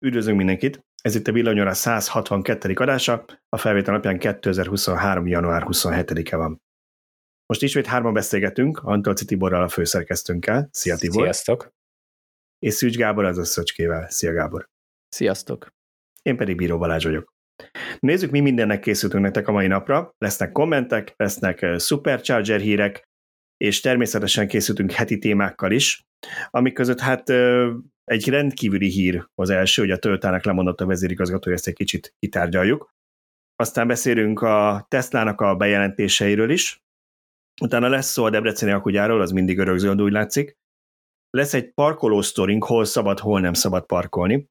Üdvözlünk mindenkit! Ez itt a Villanyóra 162. adása, a felvétel napján 2023. január 27-e van. Most ismét hárman beszélgetünk, Antolci Tiborral a főszerkesztőnkkel. Szia Tibor! Sziasztok! És Szűcs Gábor az Szöcskével. Szia Gábor! Sziasztok! Én pedig Bíró Balázs vagyok. Nézzük, mi mindennek készültünk nektek a mai napra. Lesznek kommentek, lesznek Supercharger hírek, és természetesen készültünk heti témákkal is, amik között hát egy rendkívüli hír az első, hogy a Töltának lemondott a vezérigazgatója, ezt egy kicsit kitárgyaljuk. Aztán beszélünk a Teslának a bejelentéseiről is, utána lesz szó a Debreceni akugyáról, az mindig örökzöld, úgy látszik. Lesz egy parkoló sztorink, hol szabad, hol nem szabad parkolni.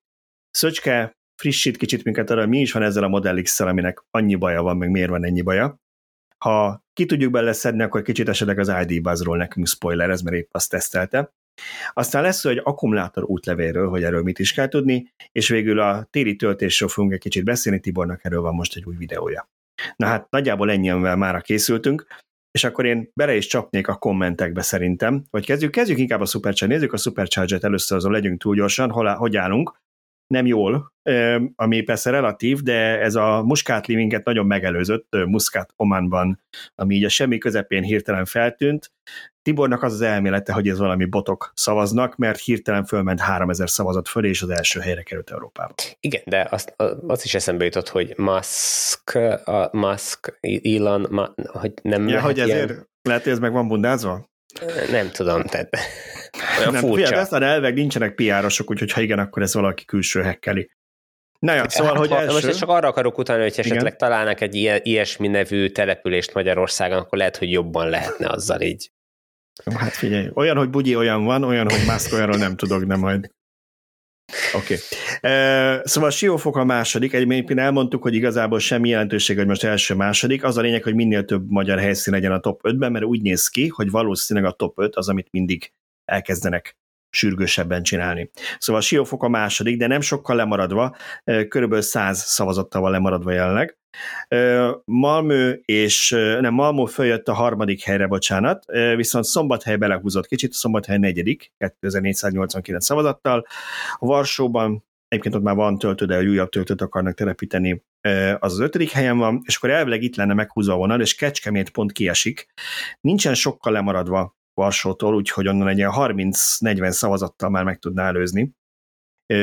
Szöcske frissít kicsit minket arra, mi is van ezzel a Model x aminek annyi baja van, meg miért van ennyi baja. Ha ki tudjuk beleszedni, akkor kicsit esetleg az ID Buzzról nekünk spoiler, ez mert épp azt tesztelte. Aztán lesz egy akkumulátor útlevélről, hogy erről mit is kell tudni, és végül a téli töltésről fogunk egy kicsit beszélni, Tibornak erről van most egy új videója. Na hát nagyjából ennyivel már készültünk, és akkor én bele is csapnék a kommentekbe szerintem, vagy kezdjük, kezdjük inkább a Supercharger, nézzük a Supercharger-et először, azon legyünk túl gyorsan, hol, hogy állunk, nem jól, ami persze relatív, de ez a muskát minket nagyon megelőzött muskát Omanban, ami így a semmi közepén hirtelen feltűnt. Tibornak az az elmélete, hogy ez valami botok szavaznak, mert hirtelen fölment 3000 szavazat fölé, és az első helyre került Európába. Igen, de azt, azt is eszembe jutott, hogy Musk, a Musk, Elon, ma, hogy nem ja, hogy ezért ilyen... lehet, hogy ez meg van bundázva? Nem tudom, tehát olyan nem, furcsa. Figyelj, aztán elveg nincsenek PR-osok, úgyhogy ha igen, akkor ez valaki külső hekkeli. Na jó, szóval, hát, hogy első... Most csak arra akarok utána, hogy esetleg igen. találnak egy ilyen, ilyesmi nevű települést Magyarországon, akkor lehet, hogy jobban lehetne azzal így. Hát figyelj, olyan, hogy bugyi olyan van, olyan, hogy mászk olyanról nem tudok, de majd Oké. Okay. Uh, szóval a Siófok a második, egyébként elmondtuk, hogy igazából semmi jelentőség, hogy most első, második. Az a lényeg, hogy minél több magyar helyszín legyen a top 5-ben, mert úgy néz ki, hogy valószínűleg a top 5 az, amit mindig elkezdenek sürgősebben csinálni. Szóval a Siófok a második, de nem sokkal lemaradva, körülbelül 100 szavazattal lemaradva jelenleg. Malmö és nem, Malmö följött a harmadik helyre, bocsánat, viszont Szombathely belehúzott kicsit, Szombathely negyedik, 2489 szavazattal. Varsóban egyébként ott már van töltő, de újabb töltőt akarnak telepíteni, az az ötödik helyen van, és akkor elvileg itt lenne meghúzva a vonal, és Kecskemét pont kiesik. Nincsen sokkal lemaradva Varsótól, úgyhogy onnan egy ilyen 30-40 szavazattal már meg tudná előzni.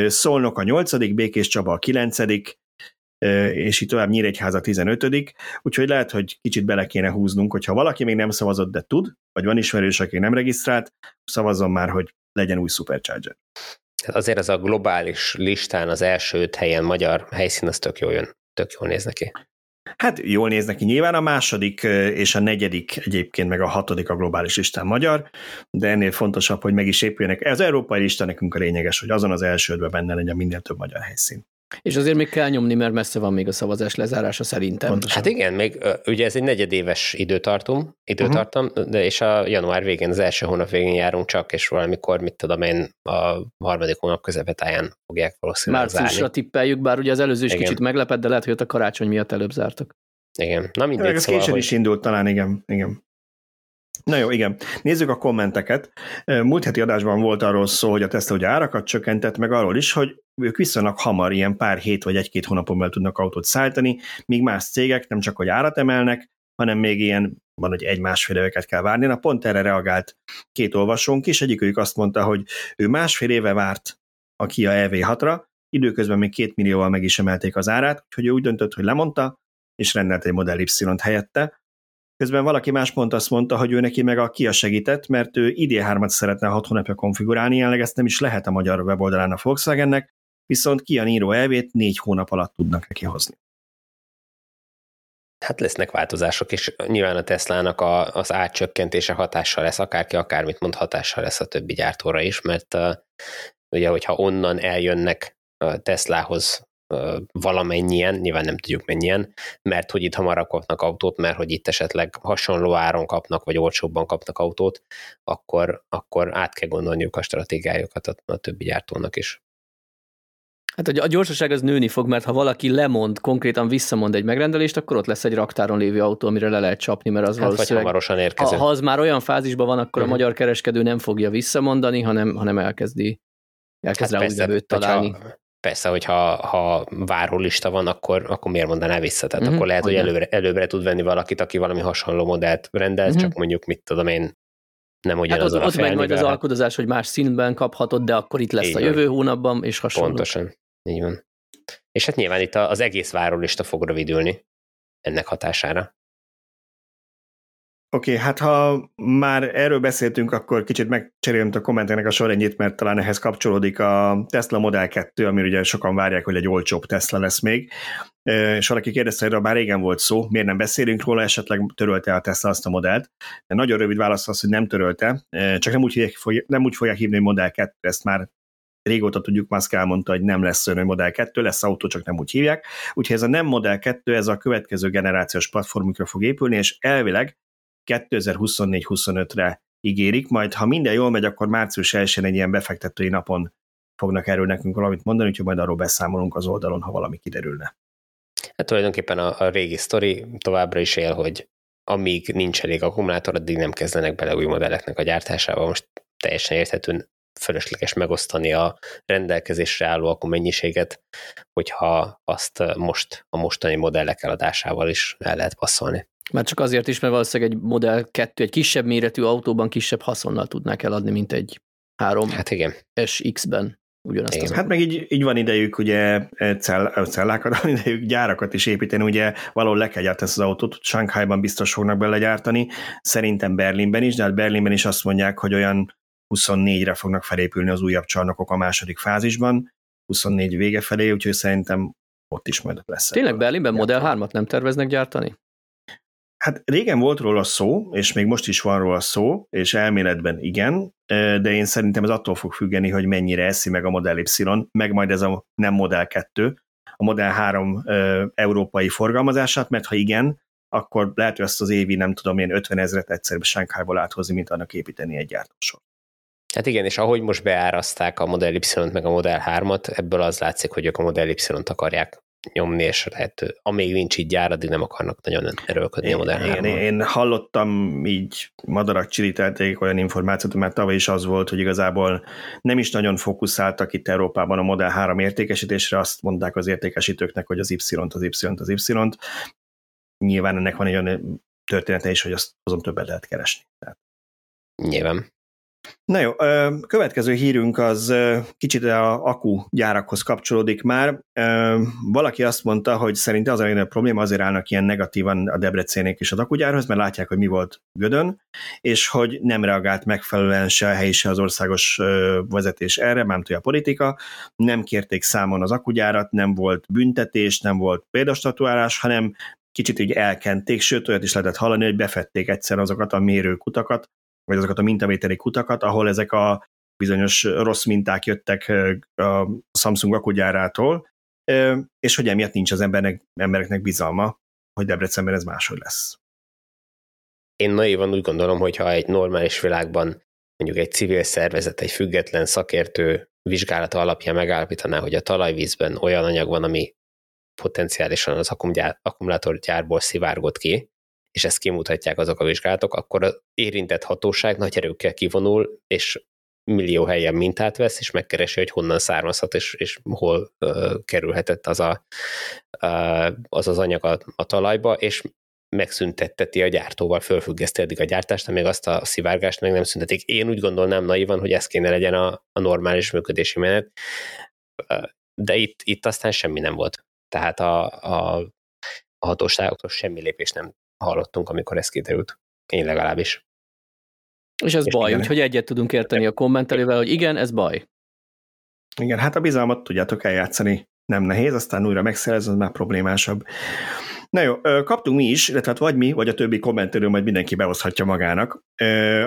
Szolnok a nyolcadik, Békés Csaba a kilencedik, és így tovább Nyíregyháza 15 úgyhogy lehet, hogy kicsit bele kéne húznunk, hogyha valaki még nem szavazott, de tud, vagy van ismerős, aki nem regisztrált, szavazzon már, hogy legyen új Supercharger. Azért ez a globális listán az első öt helyen magyar helyszín, az tök jól jön, tök jól néz neki. Hát jól néz neki nyilván, a második és a negyedik egyébként meg a hatodik a globális listán magyar, de ennél fontosabb, hogy meg is épüljenek. Az európai lista nekünk a lényeges, hogy azon az elsődben benne legyen minél több magyar helyszín. És azért még kell nyomni, mert messze van még a szavazás lezárása szerintem. Pontosan. Hát igen, még ugye ez egy negyedéves időtartum, időtartam, uh-huh. de és a január végén, az első hónap végén járunk csak, és valamikor, mit tudom én, a harmadik hónap közepetáján fogják valószínűleg Márciusra zárni. tippeljük, bár ugye az előző is igen. kicsit meglepett, de lehet, hogy ott a karácsony miatt előbb zártak. Igen, na mindegy. Ez szóval, hogy... is indult talán, igen. igen. Na jó, igen. Nézzük a kommenteket. Múlt heti adásban volt arról szó, hogy a Tesla ugye árakat csökkentett, meg arról is, hogy ők viszonylag hamar, ilyen pár hét vagy egy-két hónapon belül tudnak autót szállítani, míg más cégek nem csak, hogy árat emelnek, hanem még ilyen van, hogy egy-másfél éveket kell várni. Na pont erre reagált két olvasónk is, egyikük azt mondta, hogy ő másfél éve várt a Kia EV6-ra, időközben még két millióval meg is emelték az árát, úgyhogy ő úgy döntött, hogy lemondta, és rendelt egy Model Y-t helyette, Közben valaki más pont azt mondta, hogy ő neki meg a Kia segített, mert ő ID3-at szeretne 6 hónapja konfigurálni, jelenleg ezt nem is lehet a magyar weboldalán a Volkswagennek, viszont Kia Niro elvét négy hónap alatt tudnak neki hozni. Hát lesznek változások, és nyilván a Teslának a, az átcsökkentése hatással lesz, akárki akármit mond, hatással lesz a többi gyártóra is, mert uh, ugye, hogyha onnan eljönnek a Teslahoz valamennyien, nyilván nem tudjuk mennyien, mert hogy itt hamarabb kapnak autót, mert hogy itt esetleg hasonló áron kapnak, vagy olcsóbban kapnak autót, akkor, akkor át kell gondolniuk a stratégiájukat a, a többi gyártónak is. Hát a gyorsaság az nőni fog, mert ha valaki lemond, konkrétan visszamond egy megrendelést, akkor ott lesz egy raktáron lévő autó, amire le lehet csapni, mert az hát valószínűleg... hamarosan érkező. Ha, ha az már olyan fázisban van, akkor uh-huh. a mhm. magyar kereskedő nem fogja visszamondani, hanem, hanem elkezdi, elkezd hát rá persze, új találni. Persze, hogyha ha várólista van, akkor, akkor miért mondaná vissza? Tehát Mhm, akkor lehet, hogy hogyne. előbbre, tud venni valakit, aki valami hasonló modellt rendel, Mhm. csak mondjuk, mit tudom én, nem Hát ott, a ott megy majd az alkudozás, hogy más színben kaphatod, de akkor itt lesz Így a van. jövő hónapban, és hasonló. Pontosan. Így van. És hát nyilván itt az egész várólista fog rövidülni ennek hatására. Oké, okay, hát ha már erről beszéltünk, akkor kicsit megcserélem a kommenteknek a sorrendjét, mert talán ehhez kapcsolódik a Tesla Model 2, ami ugye sokan várják, hogy egy olcsóbb Tesla lesz még. És valaki kérdezte, hogy már régen volt szó, miért nem beszélünk róla, esetleg törölte a Tesla azt a modellt. De nagyon rövid válasz az, hogy nem törölte, csak nem úgy, hívják, nem úgy fogják hívni, hogy Model 2, ezt már régóta tudjuk, Musk elmondta, hogy nem lesz olyan, Model 2, lesz autó, csak nem úgy hívják. Úgyhogy ez a nem Model 2, ez a következő generációs platformukra fog épülni, és elvileg 2024-25-re ígérik, majd ha minden jól megy, akkor március 1 egy ilyen befektetői napon fognak erről nekünk valamit mondani, úgyhogy majd arról beszámolunk az oldalon, ha valami kiderülne. Hát tulajdonképpen a, a régi sztori továbbra is él, hogy amíg nincs elég akkumulátor, addig nem kezdenek bele új modelleknek a gyártásába. Most teljesen érthetően fölösleges megosztani a rendelkezésre álló akkumennyiséget, hogyha azt most a mostani modellek eladásával is el lehet passzolni. Már csak azért is, mert valószínűleg egy Model 2 egy kisebb méretű autóban kisebb haszonnal tudnák eladni, mint egy 3 Hát igen, SX-ben ugyanazt Igen. az Hát meg így, így van idejük ugye cell, cellákat, van idejük gyárakat is építeni, ugye valahol le kell gyártani ezt az autót, Shanghai-ban biztos fognak bele gyártani, szerintem Berlinben is, de hát Berlinben is azt mondják, hogy olyan 24-re fognak felépülni az újabb csarnokok a második fázisban, 24 vége felé, úgyhogy szerintem ott is majd lesz. Tényleg Berlinben Model gyártani. 3-at nem terveznek gyártani? Hát régen volt róla szó, és még most is van róla szó, és elméletben igen, de én szerintem ez attól fog függeni, hogy mennyire eszi meg a Model Y, meg majd ez a nem Model 2, a Model 3 ö, európai forgalmazását, mert ha igen, akkor lehet, hogy ezt az évi, nem tudom én, 50 ezeret egyszerűbb Shanghai-ból áthozni, mint annak építeni egy gyártósor. Hát igen, és ahogy most beáraszták a Model Y-t meg a Model 3-at, ebből az látszik, hogy ők a Model Y-t akarják nyomni, és lehet, amíg nincs így gyár, addig nem akarnak nagyon erőlködni a Model 3 én, én hallottam így madarak csiritelték olyan információt, mert tavaly is az volt, hogy igazából nem is nagyon fókuszáltak itt Európában a Model 3 értékesítésre, azt mondták az értékesítőknek, hogy az Y-t, az Y-t, az Y-t. Nyilván ennek van egy olyan története is, hogy azt azon többet lehet keresni. Tehát. Nyilván. Na jó, következő hírünk az kicsit a akku gyárakhoz kapcsolódik már. Valaki azt mondta, hogy szerinte az a legnagyobb probléma, azért állnak ilyen negatívan a Debrecénék is az akkugyárhoz, mert látják, hogy mi volt Gödön, és hogy nem reagált megfelelően se a helyi, se az országos vezetés erre, mármint hogy a politika, nem kérték számon az akkugyárat, nem volt büntetés, nem volt példastatuálás, hanem kicsit így elkenték, sőt olyat is lehetett hallani, hogy befették egyszer azokat a mérőkutakat, vagy azokat a mintavételi kutakat, ahol ezek a bizonyos rossz minták jöttek a Samsung akkugyárától, és hogy emiatt nincs az embernek, embereknek bizalma, hogy Debrecenben ez máshogy lesz. Én naivan úgy gondolom, hogy ha egy normális világban mondjuk egy civil szervezet, egy független szakértő vizsgálata alapján megállapítaná, hogy a talajvízben olyan anyag van, ami potenciálisan az akkumulátorgyárból szivárgott ki, és ezt kimutatják azok a vizsgálatok, akkor az érintett hatóság nagy erőkkel kivonul, és millió helyen mintát vesz, és megkeresi, hogy honnan származhat, és, és hol uh, kerülhetett az, a, uh, az az anyag a, a talajba, és megszüntetteti a gyártóval, fölfüggeszti eddig a gyártást, amíg azt a szivárgást meg nem szüntetik. Én úgy gondolnám naivan, hogy ez kéne legyen a, a normális működési menet, de itt, itt aztán semmi nem volt. Tehát a, a, a hatóságoktól semmi lépés nem hallottunk, amikor ez kiderült. Én legalábbis. És ez És baj, igen. úgyhogy egyet tudunk érteni a kommentelővel, hogy igen, ez baj. Igen, hát a bizalmat tudjátok eljátszani, nem nehéz, aztán újra megszerezni, az már problémásabb. Na jó, kaptunk mi is, illetve hát vagy mi, vagy a többi kommentelő majd mindenki behozhatja magának.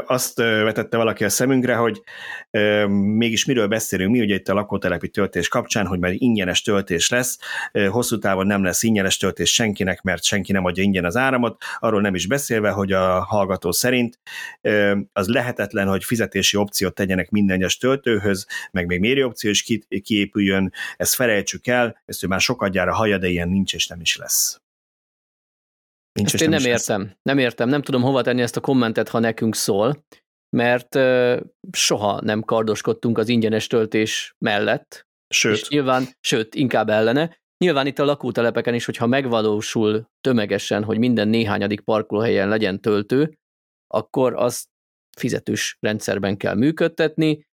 Azt vetette valaki a szemünkre, hogy mégis miről beszélünk mi, ugye itt a lakótelepi töltés kapcsán, hogy már ingyenes töltés lesz, hosszú távon nem lesz ingyenes töltés senkinek, mert senki nem adja ingyen az áramot, arról nem is beszélve, hogy a hallgató szerint az lehetetlen, hogy fizetési opciót tegyenek minden egyes töltőhöz, meg még mérőopció is ki- kiépüljön, ezt felejtsük el, ezt ő már sokat gyára hallja, de ilyen nincs és nem is lesz. Nincs Ezt én nem is lesz. értem. Nem értem, nem tudom hova tenni ezt a kommentet, ha nekünk szól, mert soha nem kardoskodtunk az ingyenes töltés mellett, Sőt. És nyilván, sőt, inkább ellene. Nyilván itt a lakótelepeken is, hogyha megvalósul tömegesen, hogy minden néhányadik parkolóhelyen legyen töltő, akkor azt fizetős rendszerben kell működtetni.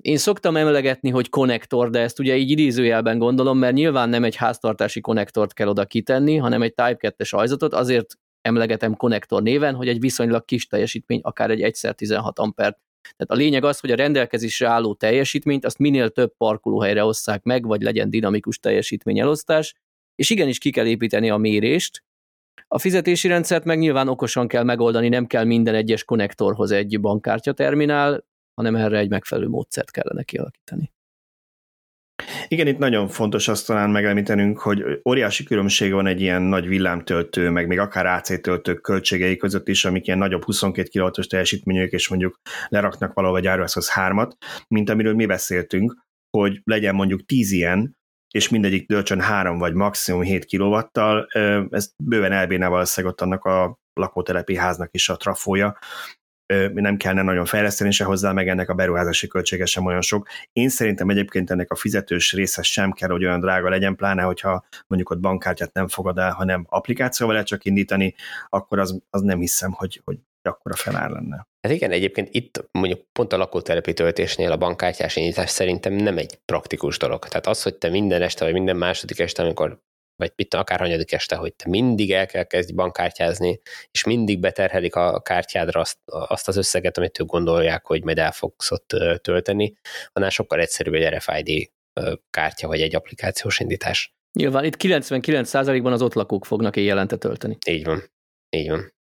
Én szoktam emlegetni, hogy konnektor, de ezt ugye így idézőjelben gondolom, mert nyilván nem egy háztartási konnektort kell oda kitenni, hanem egy Type 2-es ajzatot, azért emlegetem konnektor néven, hogy egy viszonylag kis teljesítmény, akár egy 1x16 ampert. Tehát a lényeg az, hogy a rendelkezésre álló teljesítményt azt minél több parkolóhelyre osszák meg, vagy legyen dinamikus teljesítményelosztás, és igenis ki kell építeni a mérést, a fizetési rendszert meg nyilván okosan kell megoldani, nem kell minden egyes konnektorhoz egy bankkártya terminál, hanem erre egy megfelelő módszert kellene kialakítani. Igen, itt nagyon fontos azt talán megemlítenünk, hogy óriási különbség van egy ilyen nagy villámtöltő, meg még akár AC töltők költségei között is, amik ilyen nagyobb 22 kW-os teljesítményűek, és mondjuk leraknak valahol gyárvászhoz hármat, mint amiről mi beszéltünk, hogy legyen mondjuk 10 ilyen, és mindegyik töltsön 3 vagy maximum 7 kW-tal, ez bőven elbírná valószínűleg ott annak a lakótelepi háznak is a trafója, nem kellene nagyon fejleszteni se hozzá, meg ennek a beruházási költsége sem olyan sok. Én szerintem egyébként ennek a fizetős része sem kell, hogy olyan drága legyen, pláne, hogyha mondjuk ott bankkártyát nem fogad el, hanem applikációval lehet csak indítani, akkor az, az nem hiszem, hogy, hogy akkora felár lenne. Hát igen, egyébként itt mondjuk pont a lakótelepi töltésnél a bankkártyás indítás szerintem nem egy praktikus dolog. Tehát az, hogy te minden este, vagy minden második este, amikor vagy itt akár hanyadik este, hogy te mindig el kell kezdj bankkártyázni, és mindig beterhelik a kártyádra azt, azt az összeget, amit ők gondolják, hogy majd el fogsz ott tölteni, annál sokkal egyszerűbb egy RFID kártya, vagy egy applikációs indítás. Nyilván itt 99%-ban az ott lakók fognak éjjelente tölteni. Így van. Így van.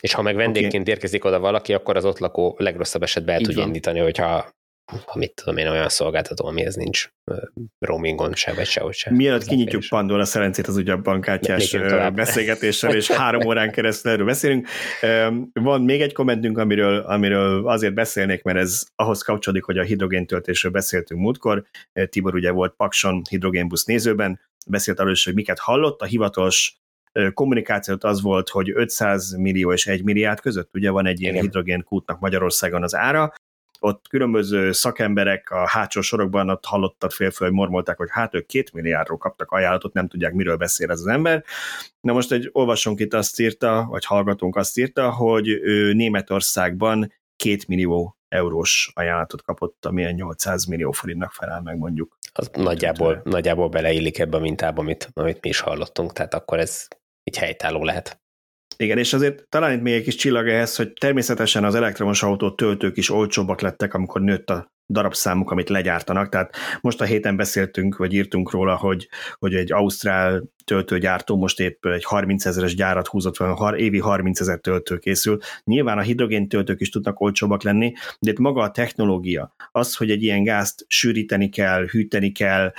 És ha meg vendégként okay. érkezik oda valaki, akkor az ott lakó legrosszabb esetben el Így tudja van. indítani, hogyha ha mit tudom én, olyan szolgáltató, amihez nincs roamingon se, vagy sehogy se. Mielőtt kinyitjuk Pandora szerencét az ugye a bankkártyás beszélgetéssel, és három órán keresztül erről beszélünk. Van még egy kommentünk, amiről, amiről azért beszélnék, mert ez ahhoz kapcsolódik, hogy a hidrogéntöltésről beszéltünk múltkor. Tibor ugye volt Pakson hidrogénbusz nézőben, beszélt arról is, hogy miket hallott. A hivatalos kommunikációt az volt, hogy 500 millió és 1 milliárd között, ugye van egy ilyen hidrogénkútnak Magyarországon az ára, ott különböző szakemberek a hátsó sorokban ott hallottad félfő, hogy mormolták, hogy hát ők két milliárdról kaptak ajánlatot, nem tudják, miről beszél ez az ember. Na most egy olvasónk itt azt írta, vagy hallgatónk azt írta, hogy ő Németországban két millió eurós ajánlatot kapott, amilyen 800 millió forintnak felel meg mondjuk. Az nagyjából, nagyjából beleillik ebbe a mintába, amit, amit mi is hallottunk, tehát akkor ez így helytálló lehet. Igen, és azért talán itt még egy kis csillag ehhez, hogy természetesen az elektromos autó töltők is olcsóbbak lettek, amikor nőtt a darabszámuk, amit legyártanak. Tehát most a héten beszéltünk, vagy írtunk róla, hogy, hogy egy ausztrál töltőgyártó most épp egy 30 ezeres gyárat húzott fel, évi 30 ezer töltő készül. Nyilván a hidrogén töltők is tudnak olcsóbbak lenni, de itt maga a technológia, az, hogy egy ilyen gázt sűríteni kell, hűteni kell,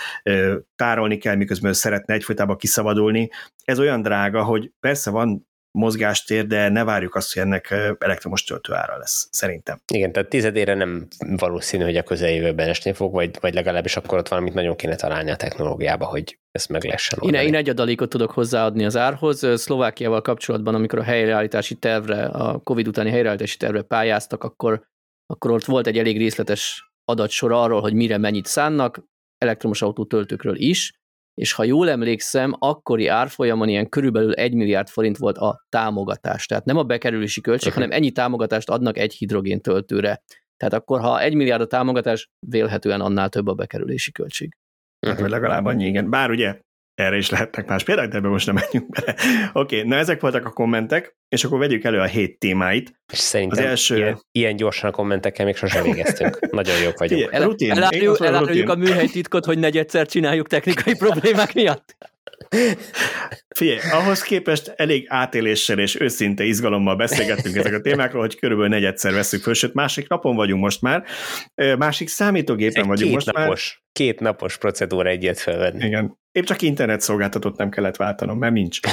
tárolni kell, miközben szeretne egyfolytában kiszabadulni, ez olyan drága, hogy persze van mozgástér, de ne várjuk azt, hogy ennek elektromos töltőára lesz, szerintem. Igen, tehát tizedére nem valószínű, hogy a közeljövőben esni fog, vagy, vagy legalábbis akkor ott valamit nagyon kéne találni a technológiába, hogy ezt meg lehessen oldani. Én, én egy adalékot tudok hozzáadni az árhoz. Szlovákiával kapcsolatban, amikor a helyreállítási tervre, a Covid utáni helyreállítási tervre pályáztak, akkor, akkor ott volt egy elég részletes adatsor arról, hogy mire mennyit szánnak, elektromos autó töltőkről is, és ha jól emlékszem, akkori árfolyamon ilyen körülbelül 1 milliárd forint volt a támogatás. Tehát nem a bekerülési költség, uh-huh. hanem ennyi támogatást adnak egy hidrogén töltőre. Tehát akkor, ha 1 milliárd a támogatás, vélhetően annál több a bekerülési költség. Hát, vagy legalább annyi, igen. Bár ugye erre is lehetnek más példák, de ebbe most nem menjünk bele. Oké, okay, na ezek voltak a kommentek, és akkor vegyük elő a hét témáit. És szerintem az első... ilyen, ilyen gyorsan a kommentekkel még sosem végeztünk. Nagyon jók vagyunk. El, rutin. Eláruljuk, eláruljuk a műhely titkot, hogy negyedszer csináljuk technikai problémák miatt. Figyelj, ahhoz képest elég átéléssel és őszinte izgalommal beszélgettünk ezek a témákról, hogy körülbelül negyedszer veszük föl, sőt másik napon vagyunk most már, másik számítógépen vagyunk két most napos, már. Két napos procedúra egyet felvenni. Igen, Épp csak internet szolgáltatót nem kellett váltanom, mert nincs.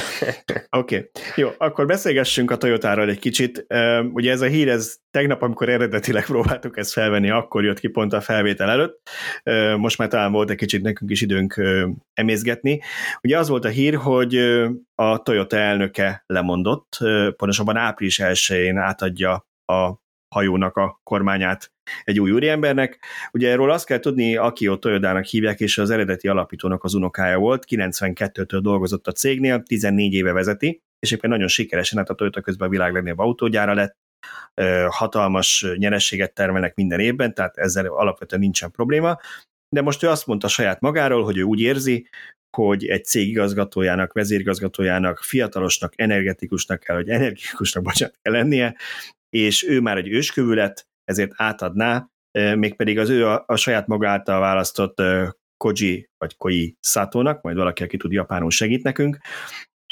Oké, okay. jó, akkor beszélgessünk a Toyotáról egy kicsit. Ugye ez a hír, ez tegnap, amikor eredetileg próbáltuk ezt felvenni, akkor jött ki pont a felvétel előtt. Most már talán volt egy kicsit nekünk is időnk emészgetni. Ugye az volt a hír, hogy a Toyota elnöke lemondott, pontosabban április 1-én átadja a hajónak a kormányát egy új úriembernek. Ugye erről azt kell tudni, aki ott Toyodának hívják, és az eredeti alapítónak az unokája volt, 92-től dolgozott a cégnél, 14 éve vezeti, és éppen nagyon sikeresen, hát a Toyota közben a világ legnagyobb autógyára lett, hatalmas nyerességet termelnek minden évben, tehát ezzel alapvetően nincsen probléma, de most ő azt mondta saját magáról, hogy ő úgy érzi, hogy egy cég igazgatójának, vezérigazgatójának fiatalosnak, energetikusnak kell, hogy energikusnak, bocsánat, kell lennie, és ő már egy őskövület, ezért átadná, mégpedig az ő a, a saját maga által választott Koji, vagy Koi Satónak, majd valaki, aki tud japánul segít nekünk,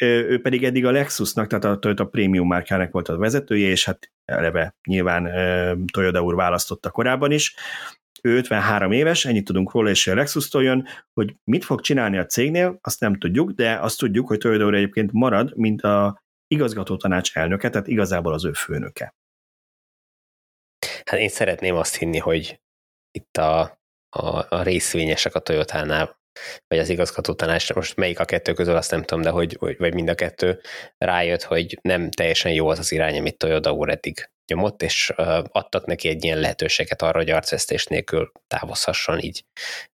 ő pedig eddig a Lexusnak, tehát a Toyota Premium márkának volt a vezetője, és hát eleve nyilván Toyota úr választotta korábban is. Ő 53 éves, ennyit tudunk róla, és a Lexus-tól jön, hogy mit fog csinálni a cégnél, azt nem tudjuk, de azt tudjuk, hogy Toyota úr egyébként marad, mint a igazgató tanács elnöke, tehát igazából az ő főnöke. Hát én szeretném azt hinni, hogy itt a, a, a részvényesek a Toyotánál vagy az igazgató tanács, most melyik a kettő közül, azt nem tudom, de hogy, vagy mind a kettő rájött, hogy nem teljesen jó az az irány, amit Toyota úr eddig nyomott, és adtak neki egy ilyen lehetőséget arra, hogy arcvesztés nélkül távozhasson így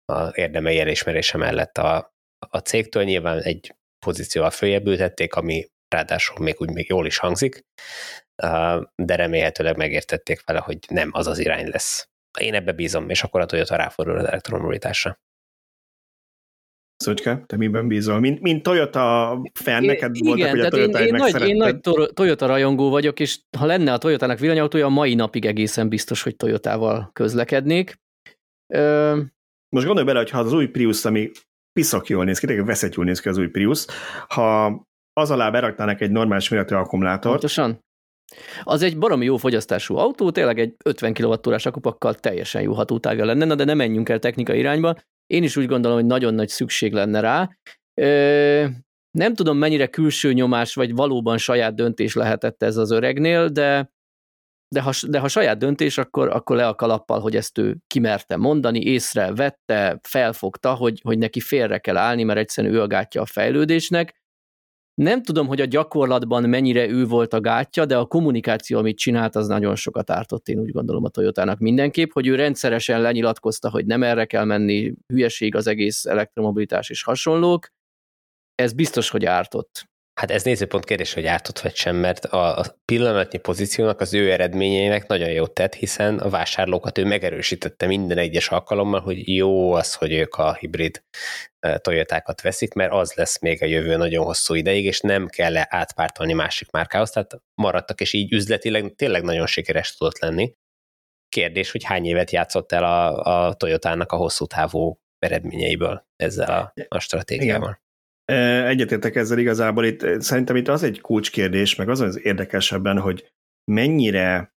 a érdemei elismerése mellett a, a cégtől. Nyilván egy pozícióval följebb ültették, ami ráadásul még úgy még jól is hangzik, de remélhetőleg megértették vele, hogy nem az az irány lesz. Én ebbe bízom, és akkor a Toyota ráfordul az elektromobilitásra. Szocska, te miben bízol? Mint, mint Toyota fan, én, neked igen, voltak, hogy a Toyota én, én, nagy, én nagy Toyota rajongó vagyok, és ha lenne a Toyotának villanyautója, a mai napig egészen biztos, hogy Toyotával közlekednék. Ö... Most gondolj bele, hogy ha az új Prius, ami piszak jól néz ki, tényleg veszetjül néz ki az új Prius, ha az alá beraknának egy normális méretű akkumulátort. Pontosan. Az egy baromi jó fogyasztású autó, tényleg egy 50 kWh akupakkal teljesen jó hatótága lenne, na de nem menjünk el technikai irányba. Én is úgy gondolom, hogy nagyon nagy szükség lenne rá. Ö, nem tudom, mennyire külső nyomás, vagy valóban saját döntés lehetett ez az öregnél, de, de, ha, de ha saját döntés, akkor, akkor le a kalappal, hogy ezt ő kimerte mondani, észre vette, felfogta, hogy, hogy neki félre kell állni, mert egyszerűen ő a gátja a fejlődésnek, nem tudom, hogy a gyakorlatban mennyire ő volt a gátja, de a kommunikáció, amit csinált, az nagyon sokat ártott, én úgy gondolom a Toyotának mindenképp, hogy ő rendszeresen lenyilatkozta, hogy nem erre kell menni, hülyeség az egész elektromobilitás és hasonlók. Ez biztos, hogy ártott. Hát ez nézőpont kérdés, hogy ártott vagy sem, mert a, pillanatnyi pozíciónak az ő eredményeinek nagyon jót tett, hiszen a vásárlókat ő megerősítette minden egyes alkalommal, hogy jó az, hogy ők a hibrid Toyotákat veszik, mert az lesz még a jövő nagyon hosszú ideig, és nem kell átpártolni másik márkához, tehát maradtak, és így üzletileg tényleg nagyon sikeres tudott lenni. Kérdés, hogy hány évet játszott el a, a Toyotának a hosszú távú eredményeiből ezzel a, a stratégiával. Igen. Egyetértek ezzel igazából, itt, szerintem itt az egy kulcskérdés, meg az az érdekesebben, hogy mennyire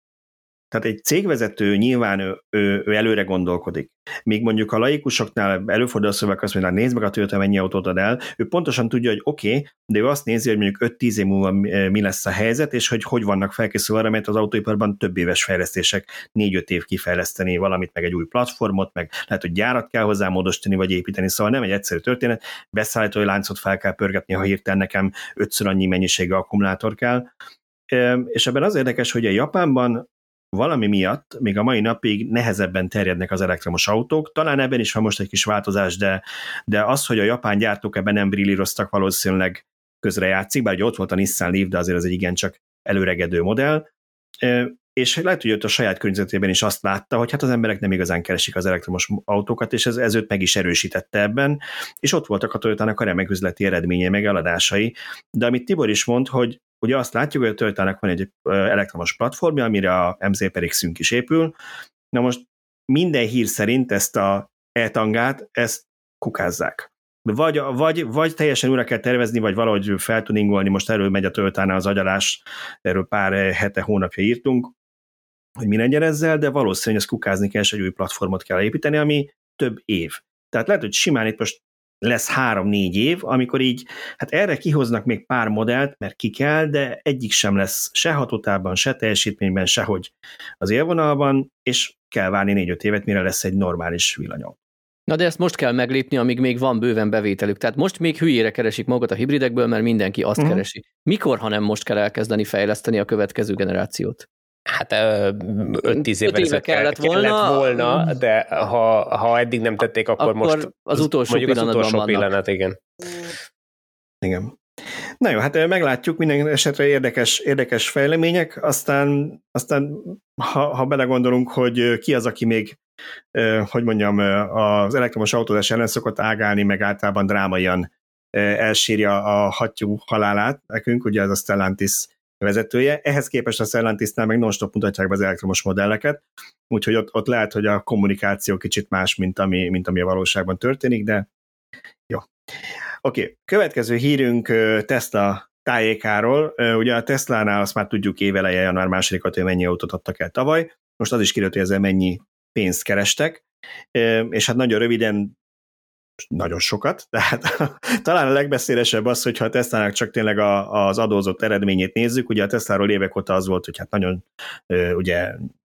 tehát egy cégvezető nyilván ő, ő, ő előre gondolkodik. Míg mondjuk a laikusoknál előfordul a szöveg azt mondja, nézd meg a Toyota, mennyi autót ad el, ő pontosan tudja, hogy oké, okay, de ő azt nézi, hogy mondjuk 5-10 év múlva mi lesz a helyzet, és hogy hogy vannak felkészülve arra, mert az autóiparban több éves fejlesztések, 4-5 év kifejleszteni valamit, meg egy új platformot, meg lehet, hogy gyárat kell hozzá módosítani, vagy építeni, szóval nem egy egyszerű történet, beszállítói láncot fel kell pörgetni, ha hirtelen nekem ötször annyi mennyiségű akkumulátor kell, és ebben az érdekes, hogy a Japánban valami miatt még a mai napig nehezebben terjednek az elektromos autók. Talán ebben is van most egy kis változás, de, de az, hogy a japán gyártók ebben nem brillíroztak, valószínűleg közrejátszik, bár ugye ott volt a Nissan Leaf, de azért ez egy igencsak előregedő modell. És lehet, hogy ott a saját környezetében is azt látta, hogy hát az emberek nem igazán keresik az elektromos autókat, és ez, ez őt meg is erősítette ebben, és ott voltak a toyota a remek üzleti eredménye, meg eladásai. De amit Tibor is mond, hogy Ugye azt látjuk, hogy a toyota van egy elektromos platformja, amire a MZ pedig szünk is épül. Na most minden hír szerint ezt a e-tangát, ezt kukázzák. Vagy, vagy, vagy teljesen újra kell tervezni, vagy valahogy feltuningolni, most erről megy a toyota az agyalás, erről pár hete, hónapja írtunk, hogy mi legyen ezzel, de valószínűleg ezt kukázni kell, és egy új platformot kell építeni, ami több év. Tehát lehet, hogy simán itt most lesz három-négy év, amikor így, hát erre kihoznak még pár modellt, mert ki kell, de egyik sem lesz se hatótában, se teljesítményben, sehogy az élvonalban, és kell várni négy-öt évet, mire lesz egy normális villanyom. Na de ezt most kell meglépni, amíg még van bőven bevételük. Tehát most még hülyére keresik magat a hibridekből, mert mindenki azt uh-huh. keresi. Mikor, ha nem most kell elkezdeni fejleszteni a következő generációt? Hát 5-10 évvel éve kellett volna, kellett volna, de ha, ha eddig nem tették, akkor, akkor most az utolsó mondjuk az utolsó vannak. pillanat, igen. Igen. Na jó, hát meglátjuk, minden esetre érdekes, érdekes fejlemények, aztán, aztán ha, ha belegondolunk, hogy ki az, aki még, hogy mondjam, az elektromos autózás ellen szokott ágálni, meg általában drámaian elsírja a hattyú halálát nekünk, ugye ez a Stellantis vezetője. Ehhez képest a Stellantisnál meg non-stop mutatják be az elektromos modelleket, úgyhogy ott, ott lehet, hogy a kommunikáció kicsit más, mint ami, mint ami a valóságban történik, de jó. Oké, okay. következő hírünk Tesla tájékáról. Ugye a Tesla-nál azt már tudjuk éveleje, január másodikat, hogy mennyi autót adtak el tavaly. Most az is kiderült, hogy ezzel mennyi pénzt kerestek, és hát nagyon röviden nagyon sokat, tehát talán a legbeszélesebb az, hogyha a Tesla-nak csak tényleg a, az adózott eredményét nézzük, ugye a Tesla-ról évek óta az volt, hogy hát nagyon ugye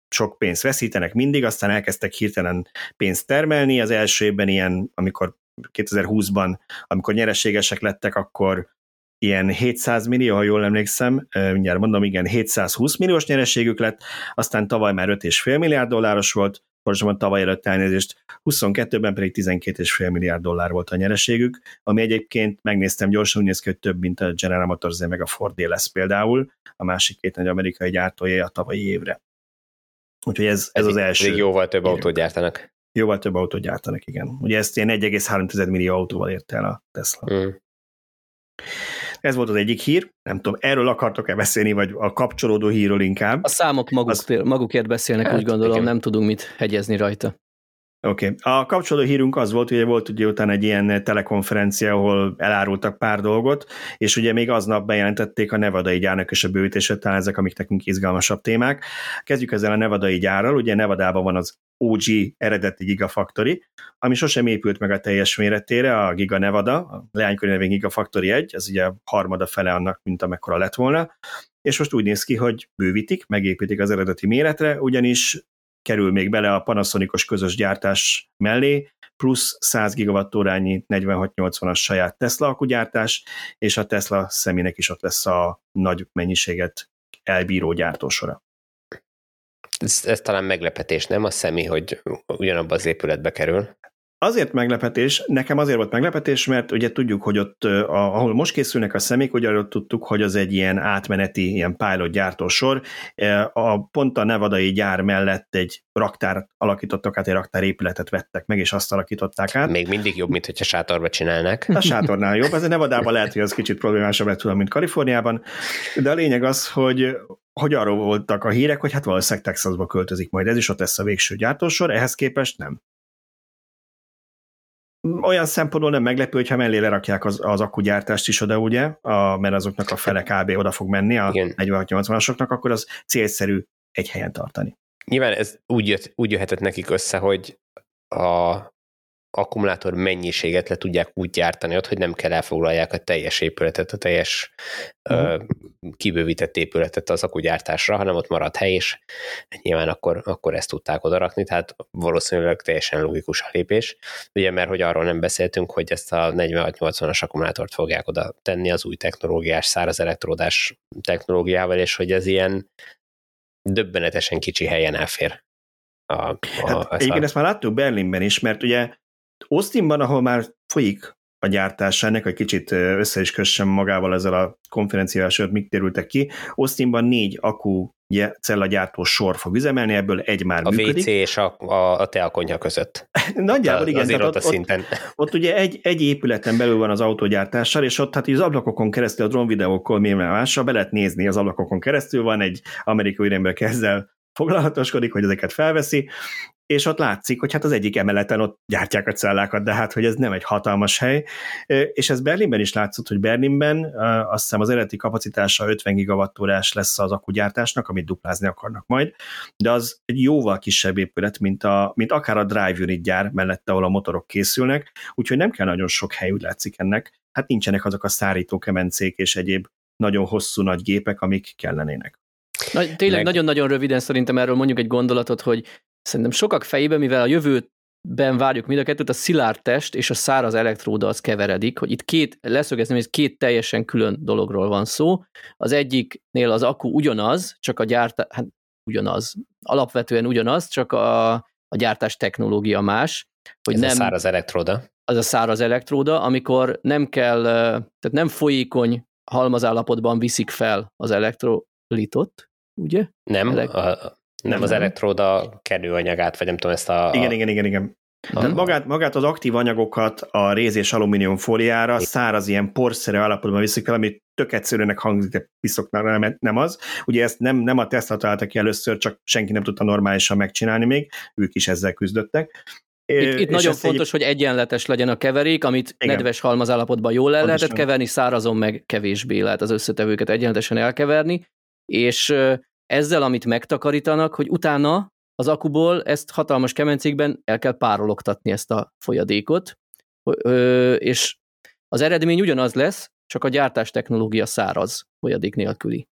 sok pénzt veszítenek mindig, aztán elkezdtek hirtelen pénzt termelni, az első évben ilyen, amikor 2020-ban, amikor nyereségesek lettek, akkor ilyen 700 millió, ha jól emlékszem, mindjárt mondom, igen, 720 milliós nyereségük lett, aztán tavaly már 5,5 milliárd dolláros volt, pontosabban tavaly előtt elnézést, 22-ben pedig 12,5 milliárd dollár volt a nyereségük, ami egyébként megnéztem gyorsan, úgy néz ki, hogy több, mint a General Motors, meg a Ford lesz például, a másik két nagy amerikai gyártója a tavalyi évre. Úgyhogy ez, ez az első. Még jóval több autót gyártanak. Jóval több autót gyártanak, igen. Ugye ezt ilyen 1,3 millió autóval ért el a Tesla. Mm. Ez volt az egyik hír, nem tudom, erről akartok-e beszélni, vagy a kapcsolódó hírről inkább? A számok maguk, az... magukért beszélnek, hát, úgy gondolom, igen. nem tudunk mit hegyezni rajta. Oké. Okay. A kapcsolódó hírünk az volt, hogy volt ugye utána egy ilyen telekonferencia, ahol elárultak pár dolgot, és ugye még aznap bejelentették a nevadai gyárnak és a bővítését, talán ezek, amik nekünk izgalmasabb témák. Kezdjük ezzel a nevadai gyárral, ugye Nevadában van az OG eredeti Gigafactory, ami sosem épült meg a teljes méretére, a Giga Nevada, a leánykori nevén Gigafactory 1, ez ugye harmada fele annak, mint amekkora lett volna, és most úgy néz ki, hogy bővítik, megépítik az eredeti méretre, ugyanis kerül még bele a Panasonicos közös gyártás mellé, plusz 100 gigawattórányi 4680-as saját Tesla akugyártás, és a Tesla személynek is ott lesz a nagy mennyiséget elbíró gyártósora. Ez, ez talán meglepetés, nem a személy, hogy ugyanabba az épületbe kerül? Azért meglepetés, nekem azért volt meglepetés, mert ugye tudjuk, hogy ott, ahol most készülnek a személyek, ugye ott tudtuk, hogy az egy ilyen átmeneti, ilyen pilot gyártósor. A, pont a nevadai gyár mellett egy raktár alakítottak át, egy raktár épületet vettek meg, és azt alakították át. Még mindig jobb, mint hogyha sátorba csinálnak. A sátornál jobb, ez Nevadában lehet, hogy az kicsit problémásabb lett mint Kaliforniában, de a lényeg az, hogy hogy arról voltak a hírek, hogy hát valószínűleg Texasba költözik majd ez is, ott lesz a végső gyártósor, ehhez képest nem olyan szempontból nem meglepő, hogyha mellé lerakják az, az akkugyártást is oda, ugye, a, mert azoknak a fele kb. oda fog menni, a 46-80-asoknak, akkor az célszerű egy helyen tartani. Nyilván ez úgy, jött, úgy jöhetett nekik össze, hogy a, akkumulátor mennyiséget le tudják úgy gyártani ott, hogy nem kell elfoglalják a teljes épületet, a teljes uh-huh. ö, kibővített épületet az akkugyártásra, hanem ott maradt hely, és nyilván akkor, akkor ezt tudták odarakni, tehát valószínűleg teljesen logikus a lépés. Ugye, mert hogy arról nem beszéltünk, hogy ezt a 46-80-as akkumulátort fogják oda tenni az új technológiás, száraz elektródás technológiával, és hogy ez ilyen döbbenetesen kicsi helyen elfér. A, a, hát, egyébként a... ezt már láttuk Berlinben is, mert ugye Austinban, ahol már folyik a gyártás ennek, hogy kicsit össze is kössem magával ezzel a konferenciával, sőt, mik térültek ki. Austinban négy akku cellagyártó sor fog üzemelni, ebből egy már a működik. A WC és a, a, a teakonyha között. Nagyjából a, igen. Azért ott, ott, szinten. Ott, ott ugye egy, egy épületen belül van az autógyártással, és ott hát az ablakokon keresztül, a drón videókkal mi mással be lehet nézni az ablakokon keresztül, van egy amerikai ember kezdel foglalatoskodik, hogy ezeket felveszi, és ott látszik, hogy hát az egyik emeleten ott gyártják a cellákat, de hát, hogy ez nem egy hatalmas hely, és ez Berlinben is látszott, hogy Berlinben azt hiszem az eredeti kapacitása 50 gigawattórás lesz az akkugyártásnak, amit duplázni akarnak majd, de az egy jóval kisebb épület, mint, a, mint akár a Drive Unit gyár mellett, ahol a motorok készülnek, úgyhogy nem kell nagyon sok hely, úgy látszik ennek, hát nincsenek azok a szárító kemencék és egyéb nagyon hosszú nagy gépek, amik kellenének. Na, tényleg Meg... nagyon-nagyon röviden szerintem erről mondjuk egy gondolatot, hogy szerintem sokak fejében, mivel a jövőben várjuk mind a kettőt, a szilárd test és a száraz elektróda az keveredik, hogy itt két, leszögezni, hogy két teljesen külön dologról van szó. Az egyiknél az akku ugyanaz, csak a gyártás, hát ugyanaz. Alapvetően ugyanaz, csak a, a gyártás technológia más. Hogy Ez nem, a száraz elektróda. Az a száraz elektróda, amikor nem kell, tehát nem folyékony halmazállapotban viszik fel az elektrolitot, ugye? Nem, Elek- a, nem, nem az elektróda kerülanyagát, vagy nem tudom ezt a... Igen, a... igen, igen, igen. Tehát magát, magát az aktív anyagokat a réz és alumínium fóliára száraz ilyen porszerű állapotban viszik fel, ami tök egyszerűnek hangzik, de piszoknak nem, nem az. Ugye ezt nem, nem a Tesla találta ki először, csak senki nem tudta normálisan megcsinálni még, ők is ezzel küzdöttek. Itt, itt nagyon fontos, egy... hogy egyenletes legyen a keverék, amit Igen. nedves halmazállapotban jól el lehetett keverni, szárazon meg kevésbé lehet az összetevőket egyenletesen elkeverni, és ezzel, amit megtakarítanak, hogy utána az akuból ezt hatalmas kemencékben el kell párologtatni ezt a folyadékot, és az eredmény ugyanaz lesz, csak a gyártás technológia száraz folyadék nélküli.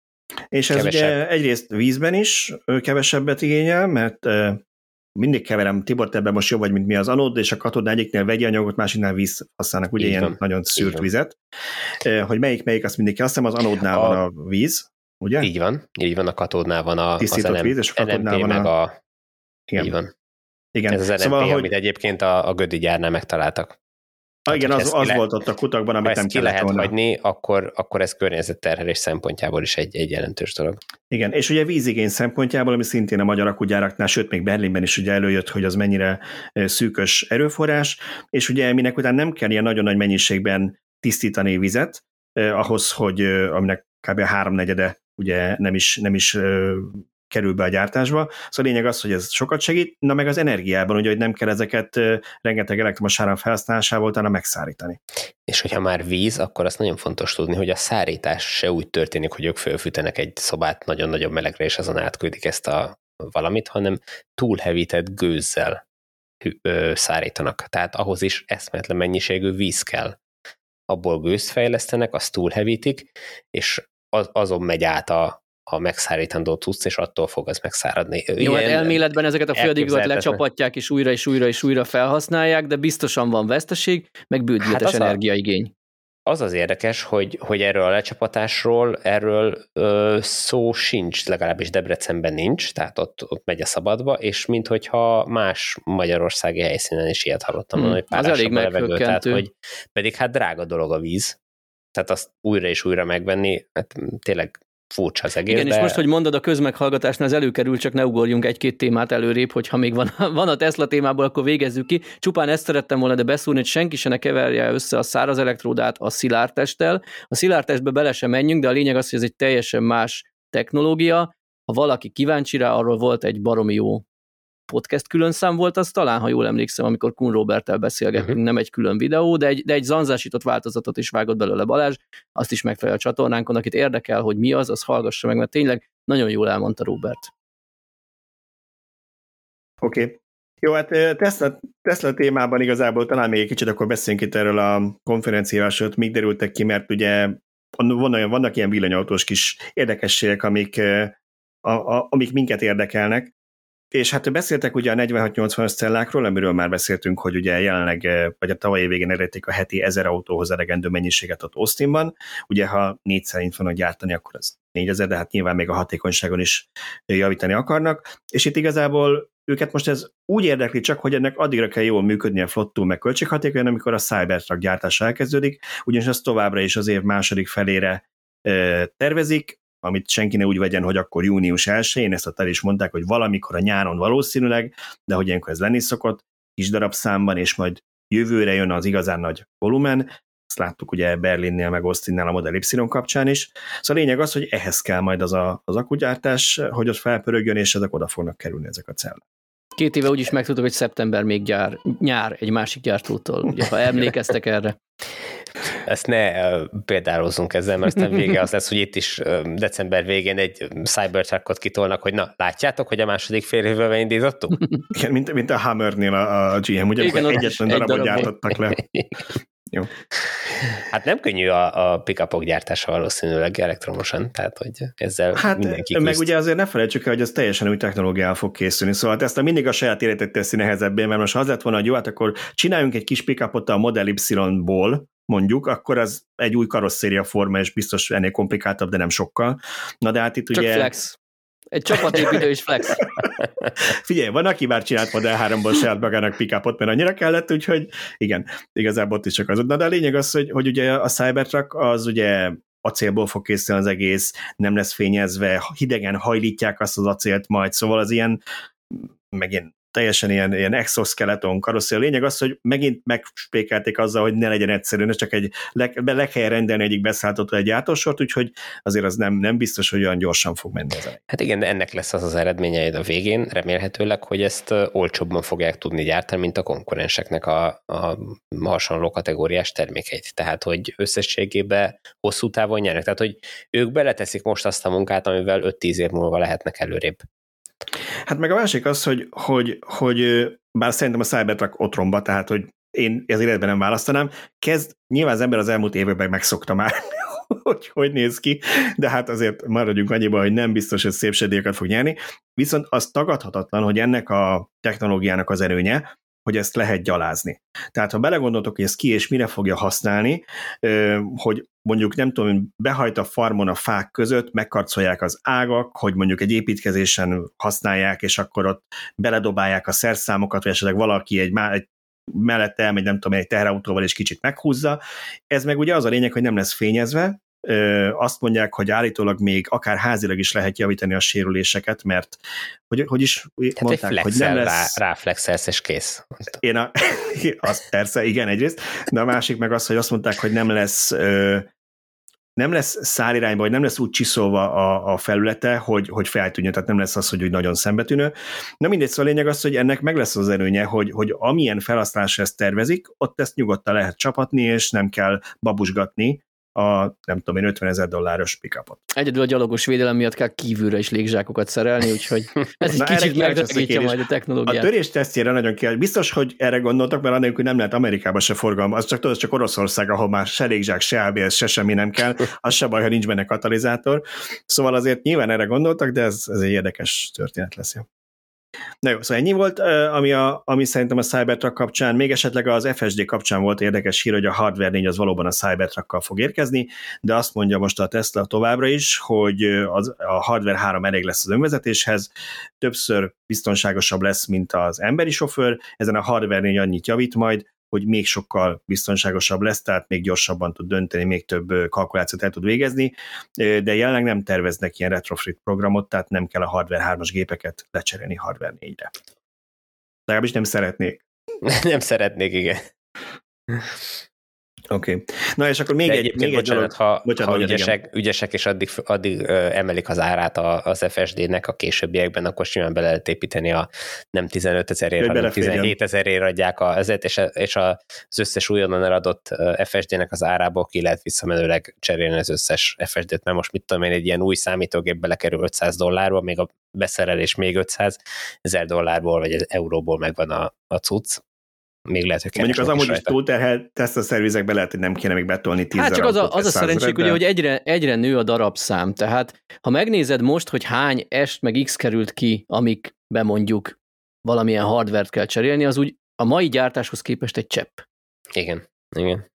És ez Kevesebb. ugye egyrészt vízben is kevesebbet igényel, mert mindig keverem, Tibor, te ebben most jobb vagy, mint mi az anód, és a katod egyiknél vegyi anyagot, másiknál víz használnak, ugye Így ilyen van. nagyon szűrt vizet. Hogy melyik, melyik, azt mindig kell. Azt hiszem az anódnál a... van a víz, ugye? Így van, így van, a katódnál van a, Tisztított az víz, és a katódnál van a... a... Igen. Így van. Igen. Ez az LNP, szóval, amit hogy... egyébként a, a Gödi gyárnál megtaláltak. Ah, igen, az, az le... volt ott a kutakban, amit nem ki lehet volna. hagyni, akkor, akkor ez környezetterhelés szempontjából is egy, egy jelentős dolog. Igen, és ugye vízigény szempontjából, ami szintén a magyar akugyáraknál, sőt még Berlinben is ugye előjött, hogy az mennyire szűkös erőforrás, és ugye minek után nem kell ilyen nagyon nagy mennyiségben tisztítani vizet, eh, ahhoz, hogy aminek kb. a háromnegyede ugye nem is, nem is kerül be a gyártásba. Szóval a lényeg az, hogy ez sokat segít, na meg az energiában, ugye, hogy nem kell ezeket rengeteg elektromos áram felhasználásával utána megszárítani. És hogyha már víz, akkor azt nagyon fontos tudni, hogy a szárítás se úgy történik, hogy ők fölfűtenek egy szobát nagyon-nagyon melegre, és azon átküldik ezt a valamit, hanem túlhevített gőzzel szárítanak. Tehát ahhoz is eszmetlen mennyiségű víz kell. Abból gőzt fejlesztenek, azt túlhevítik, és az, azon megy át a, a megszárítandó tudsz, és attól fog az megszáradni. Jó, Ilyen hát elméletben ezeket a folyadékokat lecsapatják, és újra és újra és újra felhasználják, de biztosan van veszteség, meg bődületes hát energiaigény. Az az érdekes, hogy, hogy erről a lecsapatásról, erről ö, szó sincs, legalábbis Debrecenben nincs, tehát ott, ott megy a szabadba, és minthogyha más magyarországi helyszínen is ilyet hallottam, hmm, hogy pár az elég levegő, tehát hogy pedig hát drága dolog a víz, tehát azt újra és újra megvenni, hát tényleg furcsa az egész. Igen, de... és most, hogy mondod a közmeghallgatásnál, ez előkerül, csak ne ugorjunk egy-két témát előrébb, hogyha még van, van a Tesla témából, akkor végezzük ki. Csupán ezt szerettem volna de beszúrni, hogy senki se ne keverje össze a száraz elektródát a szilárdtesttel. A szilárdtestbe bele sem menjünk, de a lényeg az, hogy ez egy teljesen más technológia. Ha valaki kíváncsi rá, arról volt egy baromi jó podcast külön szám volt az talán, ha jól emlékszem, amikor Kun Robertel beszélgettünk, uh-huh. nem egy külön videó, de egy, de egy zanzásított változatot is vágott belőle Balázs, azt is megfelel a csatornánkon, akit érdekel, hogy mi az, az hallgassa meg, mert tényleg nagyon jól elmondta Robert. Oké. Okay. Jó, hát Tesla, Tesla témában igazából talán még egy kicsit akkor beszéljünk itt erről a konferenciáról, még derültek ki, mert ugye van vannak ilyen villanyautós kis érdekességek, amik, a, a, amik minket érdekelnek, és hát beszéltek ugye a 4680-as cellákról, amiről már beszéltünk, hogy ugye jelenleg, eh, vagy a tavalyi végén eredték a heti 1000 autóhoz elegendő mennyiséget ott Austinban. Ugye, ha négy szerint vannak gyártani, akkor az 4000, de hát nyilván még a hatékonyságon is javítani akarnak. És itt igazából őket most ez úgy érdekli csak, hogy ennek addigra kell jól működni a flottú meg költséghatékonyan, amikor a Cybertruck gyártás elkezdődik, ugyanis az továbbra is az év második felére eh, tervezik, amit senki ne úgy vegyen, hogy akkor június 1-én, ezt a el is mondták, hogy valamikor a nyáron valószínűleg, de hogy ilyenkor ez lenni szokott, kis darabszámban, és majd jövőre jön az igazán nagy volumen, ezt láttuk ugye Berlinnél, meg Austinnál a Model Y kapcsán is. Szóval a lényeg az, hogy ehhez kell majd az a, az akugyártás, hogy ott felpörögjön, és ezek oda fognak kerülni ezek a cellák. Két éve úgyis megtudtuk, hogy szeptember még gyár, nyár egy másik gyártótól, ugye, ha emlékeztek erre. Ezt ne példálozzunk ezzel, mert aztán vége az lesz, hogy itt is december végén egy Cybertruckot kitolnak, hogy na, látjátok, hogy a második fél évvel indítottuk? Igen, mint, mint a Hammernél a, a GM, ugye, Igen, egyetlen darabot darab gyártottak le. Jó. Hát nem könnyű a, a pickupok gyártása valószínűleg elektromosan, tehát hogy ezzel hát, mindenki küzd. meg ugye azért ne felejtsük el, hogy ez teljesen új technológiával fog készülni, szóval ezt a mindig a saját életet teszi nehezebbé, mert most ha az lett volna, hogy jó, hát akkor csináljunk egy kis pickupot a Model Y-ból, mondjuk, akkor az egy új karosszéria forma, és biztos ennél komplikáltabb, de nem sokkal. Na de hát itt Csak ugye... flex. Egy csapatépítő és flex. Figyelj, van, aki már csinált Model 3-ból saját magának pickupot, mert annyira kellett, úgyhogy igen, igazából ott is csak az. Na, de a lényeg az, hogy, hogy ugye a Cybertruck az ugye acélból fog készülni az egész, nem lesz fényezve, hidegen hajlítják azt az acélt majd, szóval az ilyen megint teljesen ilyen, ilyen exoskeleton karosszél. A lényeg az, hogy megint megspékelték azzal, hogy ne legyen egyszerű, csak egy, le, le kell rendelni egyik beszállítótól egy gyártósort, úgyhogy azért az nem, nem biztos, hogy olyan gyorsan fog menni ez. Hát igen, de ennek lesz az az eredménye a végén, remélhetőleg, hogy ezt olcsóbban fogják tudni gyártani, mint a konkurenseknek a, a hasonló kategóriás termékeit. Tehát, hogy összességében hosszú távon nyernek. Tehát, hogy ők beleteszik most azt a munkát, amivel 5-10 év múlva lehetnek előrébb. Hát meg a másik az, hogy, hogy, hogy bár szerintem a Cybertruck otromba, tehát hogy én ez életben nem választanám, kezd, nyilván az ember az elmúlt években megszokta már, hogy hogy néz ki, de hát azért maradjunk annyiban, hogy nem biztos, hogy szép fog nyerni, viszont az tagadhatatlan, hogy ennek a technológiának az erőnye, hogy ezt lehet gyalázni. Tehát ha belegondoltok, hogy ez ki és mire fogja használni, hogy mondjuk nem tudom, behajt a farmon a fák között, megkarcolják az ágak, hogy mondjuk egy építkezésen használják, és akkor ott beledobálják a szerszámokat, vagy esetleg valaki egy, egy mellette elmegy, nem tudom, egy teherautóval és kicsit meghúzza. Ez meg ugye az a lényeg, hogy nem lesz fényezve, azt mondják, hogy állítólag még akár házilag is lehet javítani a sérüléseket, mert hogy, hogy is Tehát mondták, hogy nem lesz... Rá, ráflexelsz és kész. Én a, az persze, igen, egyrészt, de a másik meg az, hogy azt mondták, hogy nem lesz nem lesz szálirányba, vagy nem lesz úgy csiszolva a, a felülete, hogy, hogy feltűnjön, tehát nem lesz az, hogy úgy nagyon szembetűnő. Na mindegy, szóval a lényeg az, hogy ennek meg lesz az erőnye, hogy, hogy amilyen felhasználásra ezt tervezik, ott ezt nyugodtan lehet csapatni, és nem kell babusgatni, a nem tudom én 50 ezer dolláros pickupot. Egyedül a gyalogos védelem miatt kell kívülre is légzsákokat szerelni, úgyhogy ez egy Na, kicsit megdrágítja majd a technológiát. A törés tesztjére nagyon kell. Biztos, hogy erre gondoltak, mert annélkül nem lehet Amerikába se forgalma. Az csak, tudod, csak Oroszország, ahol már se légzsák, se ABS, se semmi nem kell. Az se baj, ha nincs benne katalizátor. Szóval azért nyilván erre gondoltak, de ez, ez egy érdekes történet lesz. Na jó, szóval ennyi volt, ami, a, ami szerintem a Cybertruck kapcsán, még esetleg az FSD kapcsán volt érdekes hír, hogy a Hardware 4 az valóban a Cybertruckkal fog érkezni, de azt mondja most a Tesla továbbra is, hogy az, a Hardware 3 elég lesz az önvezetéshez, többször biztonságosabb lesz, mint az emberi sofőr, ezen a Hardware 4 annyit javít majd, hogy még sokkal biztonságosabb lesz, tehát még gyorsabban tud dönteni, még több kalkulációt el tud végezni, de jelenleg nem terveznek ilyen retrofit programot, tehát nem kell a Hardware 3-as gépeket lecserélni Hardware 4-re. Legalábbis nem szeretnék. nem szeretnék, igen. Oké. Okay. Na és akkor még De egy, még egy dolog. ha, bocsánat, ha ügyesek, ügyesek, és addig, addig emelik az árát az FSD-nek a későbbiekben, akkor simán bele lehet építeni a nem 15 ezerért, hanem 17 ezerért adják a, ezért, és, és az összes újonnan eladott FSD-nek az árából ki lehet visszamenőleg cserélni az összes FSD-t, mert most mit tudom én, egy ilyen új számítógép belekerül 500 dollárba, még a beszerelés még 500 ezer dollárból, vagy euróból megvan a, a cucc, még lehet, hogy Mondjuk az amúgy is túlterhelt teszt a szervizekbe lehet, hogy nem kéne még betolni 10 Hát csak az a, az a szerencsék, ugye, hogy egyre, egyre nő a darabszám, tehát ha megnézed most, hogy hány est meg X került ki, amik bemondjuk valamilyen hardvert kell cserélni, az úgy a mai gyártáshoz képest egy csepp. Igen, igen.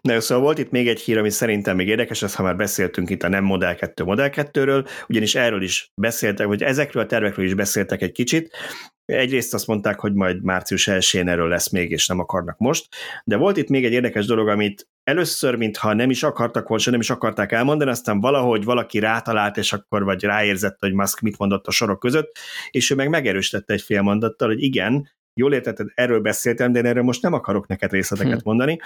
Na jó, szóval volt itt még egy hír, ami szerintem még érdekes, ez ha már beszéltünk itt a nem Model 2 Model 2-ről, ugyanis erről is beszéltek, vagy ezekről a tervekről is beszéltek egy kicsit. Egyrészt azt mondták, hogy majd március 1-én erről lesz még, és nem akarnak most, de volt itt még egy érdekes dolog, amit először, mintha nem is akartak volna, nem is akarták elmondani, aztán valahogy valaki rátalált, és akkor vagy ráérzett, hogy Musk mit mondott a sorok között, és ő meg megerősítette egy fél mondattal, hogy igen, jól értetted, erről beszéltem, de én erről most nem akarok neked részleteket hm. mondani.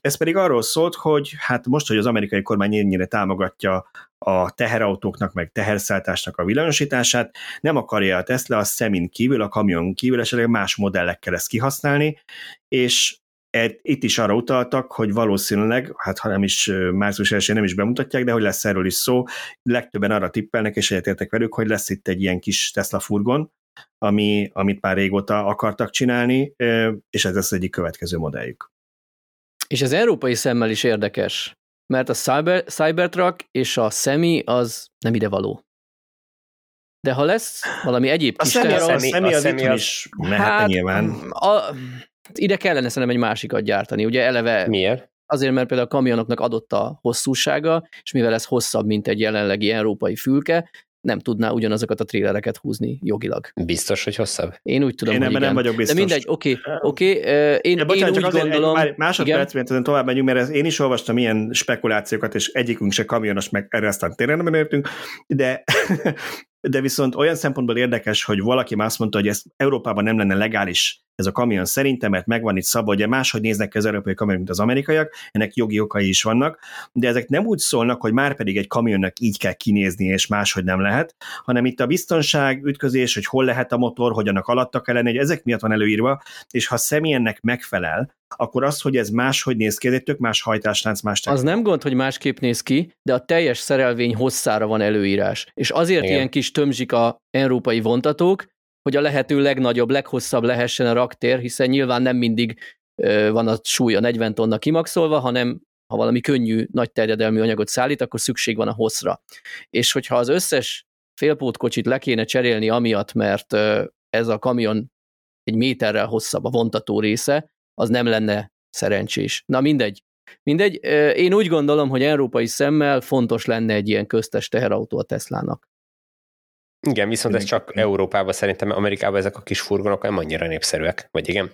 Ez pedig arról szólt, hogy hát most, hogy az amerikai kormány ennyire támogatja a teherautóknak, meg teherszállításnak a villamosítását, nem akarja a Tesla a szemin kívül, a kamion kívül esetleg más modellekkel ezt kihasználni, és itt is arra utaltak, hogy valószínűleg, hát ha nem is március 1 nem is bemutatják, de hogy lesz erről is szó, legtöbben arra tippelnek, és egyetértek velük, hogy lesz itt egy ilyen kis Tesla furgon, ami, amit már régóta akartak csinálni, és ez lesz egyik következő modelljük. És az európai szemmel is érdekes, mert a Cyber, Cybertruck és a Semi az nem ide való. De ha lesz valami egyéb a kis szemi, a, szemi, az, az, az is mehetne hát, nyilván. A, ide kellene szerintem egy másikat gyártani. Ugye eleve Miért? Azért, mert például a kamionoknak adott a hosszúsága, és mivel ez hosszabb, mint egy jelenlegi európai fülke, nem tudná ugyanazokat a trélereket húzni jogilag. Biztos, hogy hosszabb? Én úgy tudom, Én hogy igen. nem vagyok biztos. De mindegy, oké, oké. Én, Ja, bocsánat, én csak úgy azért gondolom... egy másodperc, ezen tovább megyünk, mert ez, én is olvastam ilyen spekulációkat, és egyikünk se kamionos, meg erre aztán tényleg nem értünk, de, de viszont olyan szempontból érdekes, hogy valaki már azt mondta, hogy ez Európában nem lenne legális ez a kamion szerintem, mert megvan itt szabad, ugye máshogy néznek ki az európai kamionok, mint az amerikaiak, ennek jogi okai is vannak, de ezek nem úgy szólnak, hogy már pedig egy kamionnak így kell kinézni, és máshogy nem lehet, hanem itt a biztonság, ütközés, hogy hol lehet a motor, hogy annak alatta kell lenni, hogy ezek miatt van előírva, és ha személyennek megfelel, akkor az, hogy ez máshogy néz ki, ez egy tök más hajtáslánc, más Az nem gond, hogy másképp néz ki, de a teljes szerelvény hosszára van előírás. És azért Igen. ilyen kis tömzsik a európai vontatók, hogy a lehető legnagyobb, leghosszabb lehessen a raktér, hiszen nyilván nem mindig van a súlya 40 tonna kimaxolva, hanem ha valami könnyű, nagy terjedelmű anyagot szállít, akkor szükség van a hosszra. És hogyha az összes félpótkocsit le kéne cserélni amiatt, mert ez a kamion egy méterrel hosszabb a vontató része, az nem lenne szerencsés. Na mindegy. Mindegy, én úgy gondolom, hogy európai szemmel fontos lenne egy ilyen köztes teherautó a Teslának. Igen, viszont ez csak. Európában, szerintem Amerikában ezek a kis furgonok nem annyira népszerűek, vagy igen?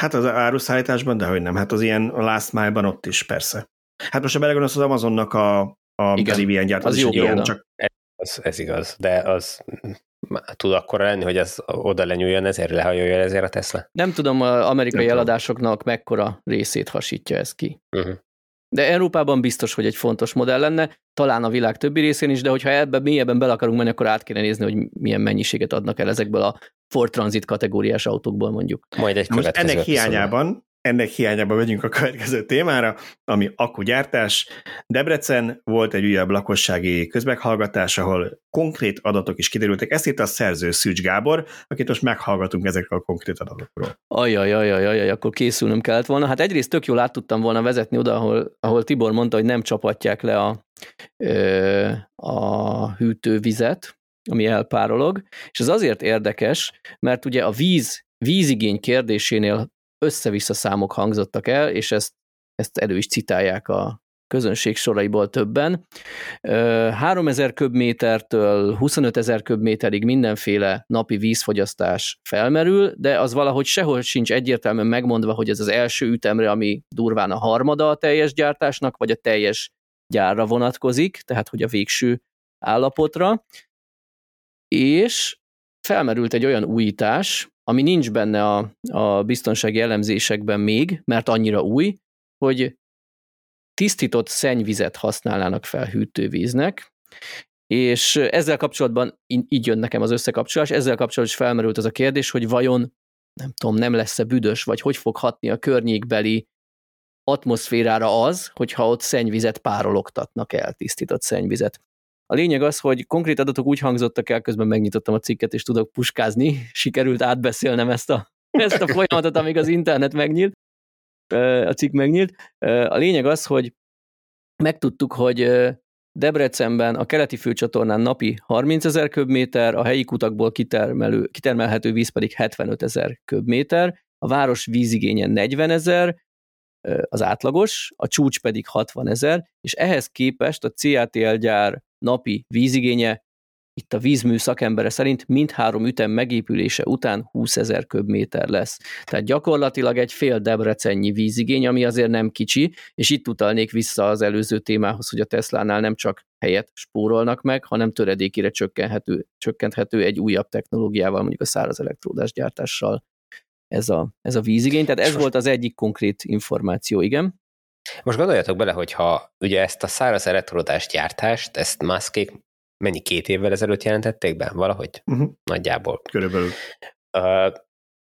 Hát az áruszállításban, de hogy nem, hát az ilyen last mile-ban ott is persze. Hát most a belegondolsz az Amazonnak a, a Igen, gyárt, az az, jó ilyen, csak Az, ez igaz, de az tud akkora lenni, hogy az oda lenyúljon, ezért lehajoljon ezért a Tesla. Nem tudom, az amerikai Nem eladásoknak mekkora részét hasítja ez ki. Uh-huh. De Európában biztos, hogy egy fontos modell lenne, talán a világ többi részén is, de hogyha ebbe mélyebben bele akarunk menni, akkor át kéne nézni, hogy milyen mennyiséget adnak el ezekből a Ford Transit kategóriás autókból mondjuk. Majd egy most ennek hiányában, ennek hiányában megyünk a következő témára, ami akkugyártás. Debrecen volt egy újabb lakossági közmeghallgatás, ahol konkrét adatok is kiderültek. Ezt itt a szerző Szűcs Gábor, akit most meghallgatunk ezekről a konkrét adatokról. Ajaj, ajaj, ajaj, akkor készülnöm kellett volna. Hát egyrészt tök jól át tudtam volna vezetni oda, ahol, ahol Tibor mondta, hogy nem csapatják le a, a hűtővizet, ami elpárolog, és ez azért érdekes, mert ugye a víz, vízigény kérdésénél össze-vissza számok hangzottak el, és ezt, ezt elő is citálják a közönség soraiból többen. Ö, 3000 köbmétertől 25 ezer köbméterig mindenféle napi vízfogyasztás felmerül, de az valahogy sehol sincs egyértelműen megmondva, hogy ez az első ütemre, ami durván a harmada a teljes gyártásnak, vagy a teljes gyárra vonatkozik, tehát hogy a végső állapotra. És felmerült egy olyan újítás, ami nincs benne a, a biztonsági elemzésekben még, mert annyira új, hogy tisztított szennyvizet használnának fel hűtővíznek, és ezzel kapcsolatban így jön nekem az összekapcsolás, ezzel kapcsolatban is felmerült az a kérdés, hogy vajon nem tudom, nem lesz-e büdös, vagy hogy fog hatni a környékbeli atmoszférára az, hogyha ott szennyvizet párologtatnak el, tisztított szennyvizet. A lényeg az, hogy konkrét adatok úgy hangzottak el, közben megnyitottam a cikket, és tudok puskázni, sikerült átbeszélnem ezt a, ezt a folyamatot, amíg az internet megnyílt, a cikk megnyílt. A lényeg az, hogy megtudtuk, hogy Debrecenben a keleti főcsatornán napi 30 ezer köbméter, a helyi kutakból kitermelő, kitermelhető víz pedig 75 ezer köbméter, a város vízigénye 40 ezer, az átlagos, a csúcs pedig 60 ezer, és ehhez képest a CATL gyár napi vízigénye, itt a vízmű szakembere szerint mindhárom ütem megépülése után 20 ezer köbméter lesz. Tehát gyakorlatilag egy fél debrecennyi vízigény, ami azért nem kicsi, és itt utalnék vissza az előző témához, hogy a Teslánál nem csak helyet spórolnak meg, hanem töredékére csökkenthető, csökkenthető egy újabb technológiával, mondjuk a száraz elektródás gyártással ez a, ez a vízigény. Tehát ez volt az egyik konkrét információ, igen. Most gondoljatok bele, hogyha ugye ezt a száraz elektrodás gyártást, ezt Muskék mennyi két évvel ezelőtt jelentették be? Valahogy? Uh-huh. Nagyjából. Körülbelül. Uh,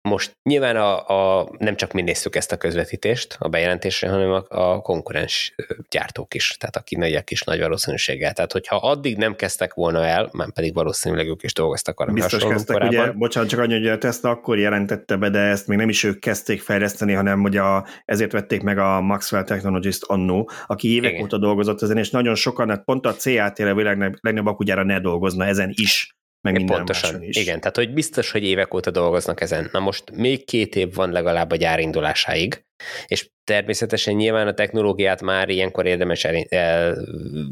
most nyilván a, a, nem csak mi néztük ezt a közvetítést a bejelentésre, hanem a, a konkurens gyártók is, tehát aki nagyak is nagy valószínűséggel. Tehát, hogyha addig nem kezdtek volna el, már pedig valószínűleg ők is dolgoztak arra Biztos kezdtek, korábban. ugye, bocsánat, csak annyi, hogy a Tesla akkor jelentette be, de ezt még nem is ők kezdték fejleszteni, hanem ugye a, ezért vették meg a Maxwell Technologist annó, aki évek Igen. óta dolgozott ezen, és nagyon sokan, hát pont a CAT-re világ legnagyobb akugyára ne dolgozna ezen is, meg minden Pontosan, is. igen, tehát hogy biztos, hogy évek óta dolgoznak ezen. Na most még két év van legalább a gyár indulásáig, és természetesen nyilván a technológiát már ilyenkor érdemes el, el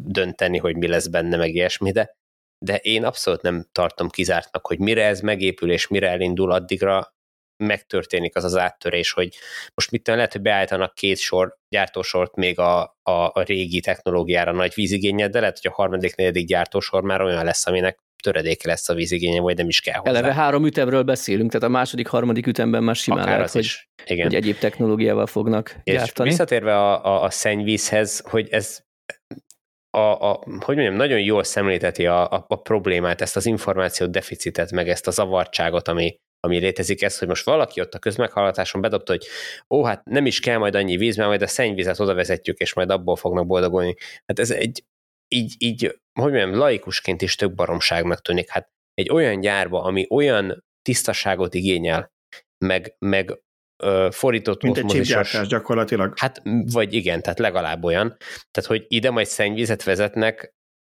dönteni, hogy mi lesz benne, meg ilyesmi, de de én abszolút nem tartom kizártnak, hogy mire ez megépül és mire elindul, addigra megtörténik az az áttörés, hogy most mit lehet, hogy beállítanak két sor, gyártósort még a, a, a régi technológiára nagy vízigénye, de lehet, hogy a harmadik, negyedik gyártósor már olyan lesz, aminek töredéke lesz a vízigénye, vagy nem is kell hozzá. Eleve három ütemről beszélünk, tehát a második, harmadik ütemben már simán Akár lehet, hogy, is. Igen. hogy egyéb technológiával fognak És gyártani. visszatérve a, a, a szennyvízhez, hogy ez a, a, hogy mondjam, nagyon jól szemlélteti a, a, a problémát, ezt az információ deficitet, meg ezt a zavartságot, ami, ami létezik, ez, hogy most valaki ott a közmeghallgatáson bedobta, hogy ó, hát nem is kell majd annyi víz, mert majd a szennyvizet oda vezetjük, és majd abból fognak boldogulni. Hát ez egy, így, így hogy mondjam, laikusként is tök baromságnak tűnik. Hát egy olyan gyárba, ami olyan tisztaságot igényel, meg, meg ö, fordított Mint egy gyakorlatilag. Hát, vagy igen, tehát legalább olyan. Tehát, hogy ide majd szennyvizet vezetnek,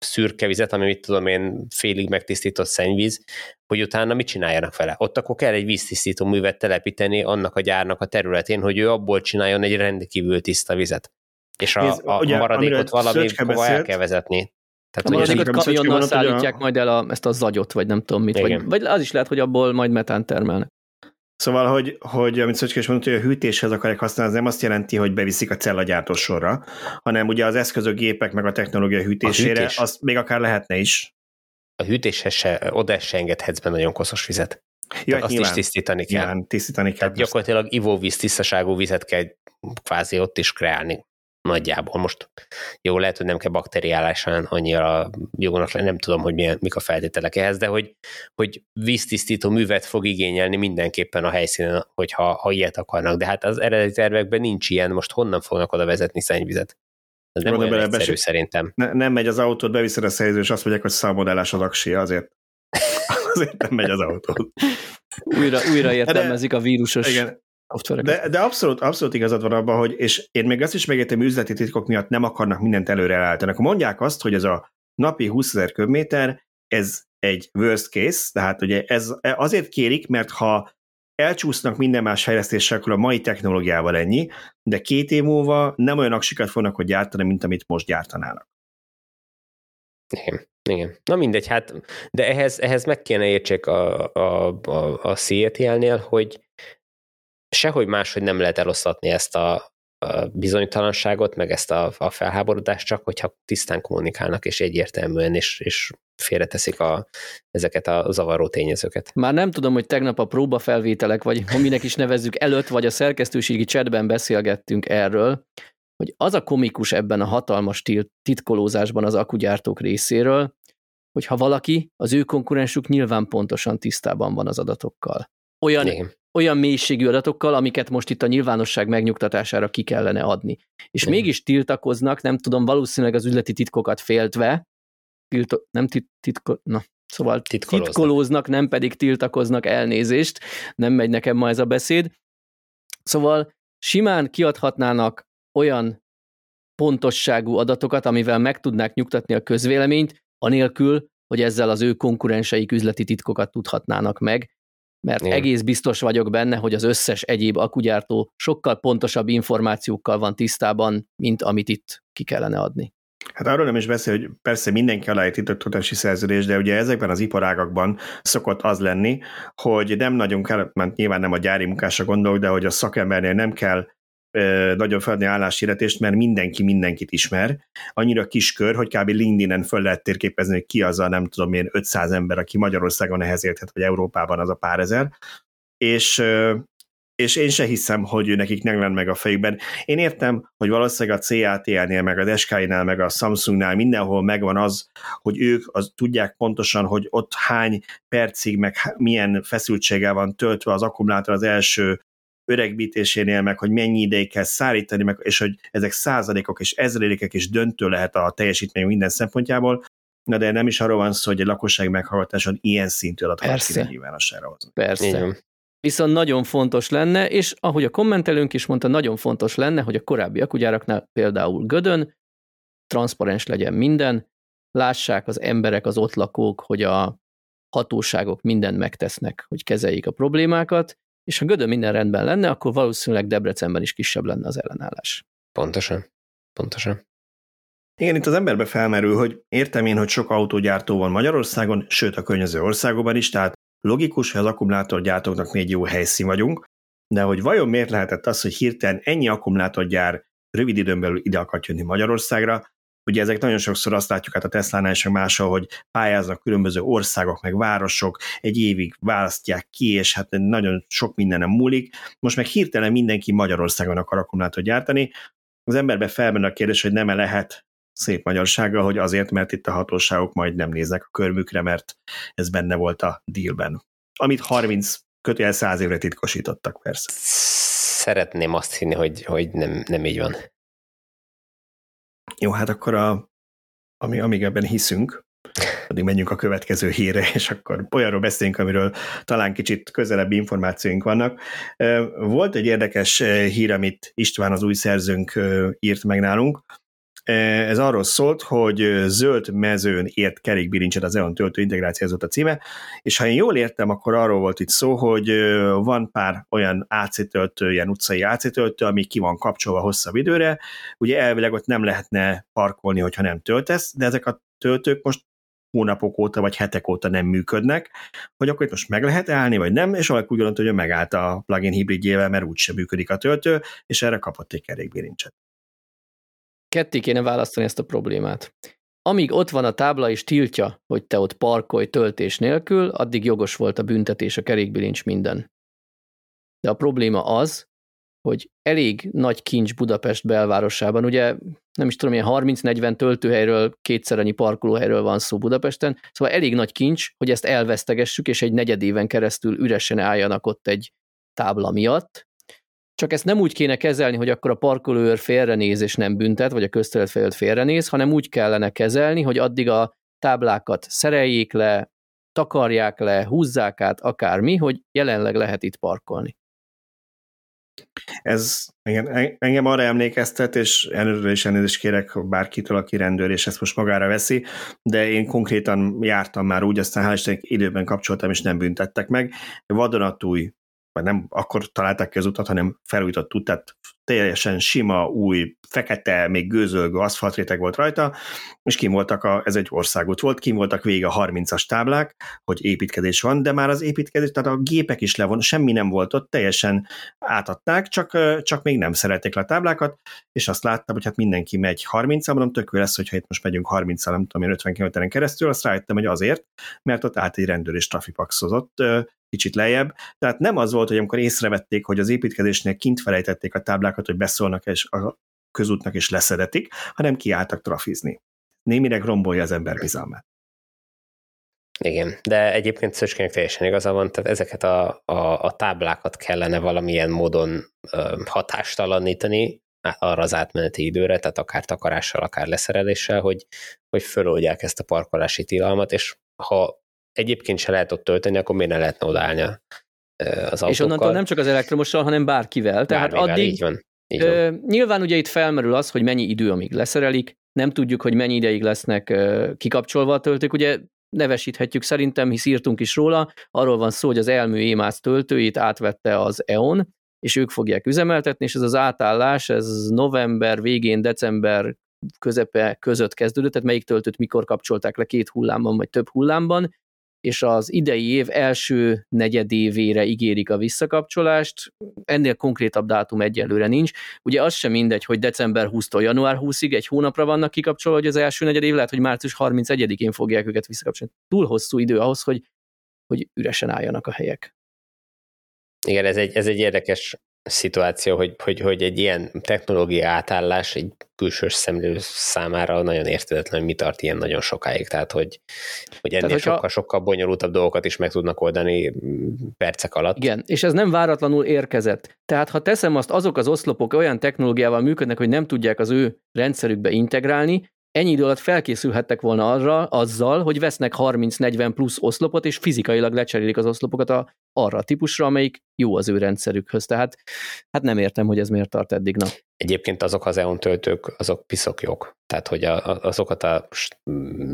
szürke vizet, ami mit tudom én, félig megtisztított szennyvíz, hogy utána mit csináljanak vele. Ott akkor kell egy víztisztító művet telepíteni annak a gyárnak a területén, hogy ő abból csináljon egy rendkívül tiszta vizet. És a, Nézd, a ugye, maradékot amiről valami hova el beszélt- kell vezetni. A Tehát, hogy maradékot amikor Szöcske kamionnal hogy a- szállítják majd el a, ezt a zagyot, vagy nem tudom mit. Vagy, Igen. vagy az is lehet, hogy abból majd metán termelnek. Szóval, hogy, hogy amit Szöcske is mondott, hogy a hűtéshez akarják használni, az nem azt jelenti, hogy beviszik a cellagyártó sorra, hanem ugye az eszközök, gépek, meg a technológia hűtésére, hűtés? azt még akár lehetne is. a hűtéshez se, oda se engedhetsz be nagyon koszos vizet. Jó, hát azt nyilván, is tisztítani kell. nyilván tisztítani kell. Tehát gyakorlatilag ivóvíz, tisztaságú vizet kell kvázi ott is kreálni. Nagyjából most jó, lehet, hogy nem kell bakteriálásan annyira jónak lenni, nem tudom, hogy milyen, mik a feltételek ehhez, de hogy, hogy víztisztító művet fog igényelni mindenképpen a helyszínen, hogyha ha ilyet akarnak. De hát az eredeti tervekben nincs ilyen, most honnan fognak oda vezetni szennyvizet? Ez nem Oda olyan bele egyszerű besi- szerintem. Ne, nem megy az autót, beviszed a szerző, és azt mondják, hogy szalmodellás az aksia, azért. azért nem megy az autó. Újra, újra értelmezik a vírusos Igen, szoftvereket. de, de abszolút, abszolút igazad van abban, hogy, és én még azt is megértem, üzleti titkok miatt nem akarnak mindent előre elállítani. Akkor mondják azt, hogy ez a napi 20 ezer köbméter, ez egy worst case, tehát ugye ez azért kérik, mert ha elcsúsznak minden más fejlesztéssel, akkor a mai technológiával ennyi, de két év múlva nem olyan aksikat fognak hogy gyártani, mint amit most gyártanának. Igen. Igen. Na mindegy, hát, de ehhez, ehhez meg kéne értsék a, a, a, a CETL-nél, hogy sehogy máshogy nem lehet eloszlatni ezt a, bizonytalanságot, meg ezt a, a felháborodást, csak hogyha tisztán kommunikálnak, és egyértelműen, és, és félreteszik a, ezeket a zavaró tényezőket. Már nem tudom, hogy tegnap a próbafelvételek, vagy minek is nevezzük előtt, vagy a szerkesztőségi chatben beszélgettünk erről, hogy az a komikus ebben a hatalmas titkolózásban az akugyártók részéről, hogy ha valaki, az ő konkurensük nyilván pontosan tisztában van az adatokkal. Olyan, Igen. olyan mélységű adatokkal, amiket most itt a nyilvánosság megnyugtatására ki kellene adni. És Igen. mégis tiltakoznak, nem tudom, valószínűleg az üzleti titkokat féltve, tilto, nem tit, titko, na, szóval Titkolóznak. titkolóznak, nem pedig tiltakoznak elnézést, nem megy nekem ma ez a beszéd. Szóval simán kiadhatnának olyan pontosságú adatokat, amivel meg tudnák nyugtatni a közvéleményt, anélkül, hogy ezzel az ő konkurenseik üzleti titkokat tudhatnának meg, mert Igen. egész biztos vagyok benne, hogy az összes egyéb akugyártó sokkal pontosabb információkkal van tisztában, mint amit itt ki kellene adni. Hát arról nem is beszél, hogy persze mindenki alá egy titoktartási szerződés, de ugye ezekben az iparágakban szokott az lenni, hogy nem nagyon kell, mert nyilván nem a gyári munkásra gondolok, de hogy a szakembernél nem kell nagyon feladni álláshirdetést, mert mindenki mindenkit ismer. Annyira kis kör, hogy kb. LinkedIn-en föl lehet térképezni, hogy ki az a nem tudom én 500 ember, aki Magyarországon ehhez érthet, vagy Európában az a pár ezer. És és én se hiszem, hogy ő nekik nem lenne meg a fejükben. Én értem, hogy valószínűleg a CATL-nél, meg az SK-nál, meg a Samsungnál mindenhol megvan az, hogy ők az, tudják pontosan, hogy ott hány percig, meg milyen feszültséggel van töltve az akkumulátor az első öregbítésénél, meg hogy mennyi ideig kell szállítani, meg, és hogy ezek százalékok és ezrelékek is döntő lehet a teljesítmény minden szempontjából. Na de nem is arról van szó, hogy egy lakosság meghallgatáson ilyen szintű adatokat Persze. kéne nyilvánosságra hozni. Persze. Igen. Viszont nagyon fontos lenne, és ahogy a kommentelőnk is mondta, nagyon fontos lenne, hogy a korábbi akugyáraknál például Gödön transzparens legyen minden, lássák az emberek, az ott lakók, hogy a hatóságok mindent megtesznek, hogy kezeljék a problémákat, és ha Gödön minden rendben lenne, akkor valószínűleg Debrecenben is kisebb lenne az ellenállás. Pontosan. Pontosan. Igen, itt az emberbe felmerül, hogy értem én, hogy sok autógyártó van Magyarországon, sőt a környező országokban is, tehát logikus, hogy az akkumulátorgyártóknak mi egy jó helyszín vagyunk, de hogy vajon miért lehetett az, hogy hirtelen ennyi akkumulátorgyár rövid időn belül ide akart jönni Magyarországra, Ugye ezek nagyon sokszor azt látjuk hát a Tesla-nál és máshol, hogy pályáznak különböző országok, meg városok, egy évig választják ki, és hát nagyon sok mindenem múlik. Most meg hirtelen mindenki Magyarországon akar akkumulátort gyártani. Az emberbe felmerül a kérdés, hogy nem -e lehet szép magyarsággal, hogy azért, mert itt a hatóságok majd nem néznek a körmükre, mert ez benne volt a dealben. Amit 30 kötél 100 évre titkosítottak persze. Szeretném azt hinni, hogy, hogy nem, nem így van. Jó, hát akkor a, ami, amíg ebben hiszünk, addig menjünk a következő hírre, és akkor olyanról beszéljünk, amiről talán kicsit közelebb információink vannak. Volt egy érdekes hír, amit István, az új szerzőnk írt meg nálunk, ez arról szólt, hogy zöld mezőn ért kerékbilincset az EON töltő integráció, ez volt a címe, és ha én jól értem, akkor arról volt itt szó, hogy van pár olyan AC töltő, ilyen utcai AC töltő, ami ki van kapcsolva hosszabb időre, ugye elvileg ott nem lehetne parkolni, hogyha nem töltesz, de ezek a töltők most hónapok óta vagy hetek óta nem működnek, hogy akkor itt most meg lehet állni, vagy nem, és valaki úgy gondolta, hogy megállt a plugin hibridjével, mert úgysem működik a töltő, és erre kapott egy kerékbilincset ketté kéne választani ezt a problémát. Amíg ott van a tábla és tiltja, hogy te ott parkolj töltés nélkül, addig jogos volt a büntetés, a kerékbilincs minden. De a probléma az, hogy elég nagy kincs Budapest belvárosában, ugye nem is tudom, ilyen 30-40 töltőhelyről, kétszer annyi parkolóhelyről van szó Budapesten, szóval elég nagy kincs, hogy ezt elvesztegessük, és egy negyedéven keresztül üresen álljanak ott egy tábla miatt, csak ezt nem úgy kéne kezelni, hogy akkor a parkolóőr félrenéz és nem büntet, vagy a közterület felett félrenéz, hanem úgy kellene kezelni, hogy addig a táblákat szereljék le, takarják le, húzzák át, akármi, hogy jelenleg lehet itt parkolni. Ez igen, engem arra emlékeztet, és előre is elnézést kérek bárkitől, aki rendőr, és ezt most magára veszi, de én konkrétan jártam már úgy, aztán hál' időben kapcsoltam, és nem büntettek meg. Vadonatúj vagy nem akkor találták ki az utat, hanem felújított tehát teljesen sima, új, fekete, még gőzölgő aszfaltréteg volt rajta, és kim voltak, a, ez egy országút volt, kim voltak vége a 30-as táblák, hogy építkezés van, de már az építkezés, tehát a gépek is levon, semmi nem volt ott, teljesen átadták, csak, csak még nem szerették le a táblákat, és azt láttam, hogy hát mindenki megy 30 mondom, tök lesz, hogyha itt most megyünk 30 nem tudom én 50 km keresztül, azt rájöttem, hogy azért, mert ott át egy rendőr és trafipaxozott, kicsit lejjebb. Tehát nem az volt, hogy amikor észrevették, hogy az építkezésnél kint felejtették a táblákat, hogy beszólnak és a közútnak is leszedetik, hanem kiálltak trafizni. Némileg rombolja az ember bizalmát. Igen, de egyébként Szöcskének teljesen igaza van, tehát ezeket a, a, a táblákat kellene valamilyen módon ö, hatástalanítani arra az átmeneti időre, tehát akár takarással, akár leszereléssel, hogy, hogy föloldják ezt a parkolási tilalmat, és ha egyébként se lehet ott tölteni, akkor miért ne lehetne odaállni az autókkal. És onnantól nem csak az elektromossal, hanem bárkivel. Tehát Bármivel, addig, így van. Így van. Ö, nyilván ugye itt felmerül az, hogy mennyi idő, amíg leszerelik, nem tudjuk, hogy mennyi ideig lesznek ö, kikapcsolva a töltők, ugye nevesíthetjük szerintem, hisz írtunk is róla, arról van szó, hogy az elmű émász töltőit átvette az EON, és ők fogják üzemeltetni, és ez az átállás, ez november végén, december közepe között kezdődött, tehát melyik töltőt mikor kapcsolták le két hullámban, vagy több hullámban, és az idei év első negyedévére ígérik a visszakapcsolást. Ennél konkrétabb dátum egyelőre nincs. Ugye az sem mindegy, hogy december 20-tól január 20-ig egy hónapra vannak kikapcsolva, hogy az első negyedév lehet, hogy március 31-én fogják őket visszakapcsolni. Túl hosszú idő ahhoz, hogy, hogy üresen álljanak a helyek. Igen, ez egy, ez egy érdekes szituáció, hogy, hogy, hogy egy ilyen technológia átállás egy külsős szemlő számára nagyon értetetlen, hogy mi tart ilyen nagyon sokáig, tehát hogy, hogy ennél tehát, sokkal, sokkal bonyolultabb dolgokat is meg tudnak oldani percek alatt. Igen, és ez nem váratlanul érkezett. Tehát ha teszem azt, azok az oszlopok olyan technológiával működnek, hogy nem tudják az ő rendszerükbe integrálni, ennyi idő alatt felkészülhettek volna arra, azzal, hogy vesznek 30-40 plusz oszlopot, és fizikailag lecserélik az oszlopokat a, arra a típusra, amelyik jó az ő rendszerükhöz. Tehát hát nem értem, hogy ez miért tart eddig. Na. Egyébként azok az EON töltők, azok piszok jók. Tehát, hogy a, a, azokat a,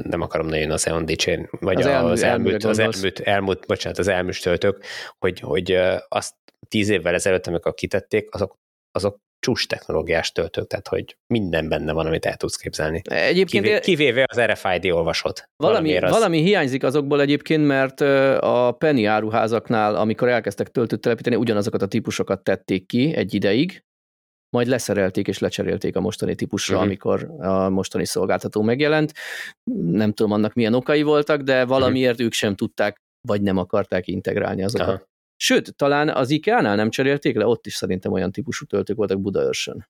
nem akarom nagyon az EON dicsérni, vagy az, elmű, az, elmúlt, az elmúlt, elmúlt, bocsánat, az elmúlt töltők, hogy, hogy azt tíz évvel ezelőtt, amikor kitették, azok, azok csúcs technológiás töltők, tehát hogy minden benne van, amit el tudsz képzelni. Egyébként Kivé, kivéve az RFID olvasót. Valami, az... valami hiányzik azokból egyébként, mert a Penny áruházaknál, amikor elkezdtek töltőt telepíteni, ugyanazokat a típusokat tették ki egy ideig, majd leszerelték és lecserélték a mostani típusra, uh-huh. amikor a mostani szolgáltató megjelent. Nem tudom, annak milyen okai voltak, de valamiért uh-huh. ők sem tudták, vagy nem akarták integrálni azokat. Aha. Sőt, talán az IKEA-nál nem cserélték le, ott is szerintem olyan típusú töltők voltak Budaörsön.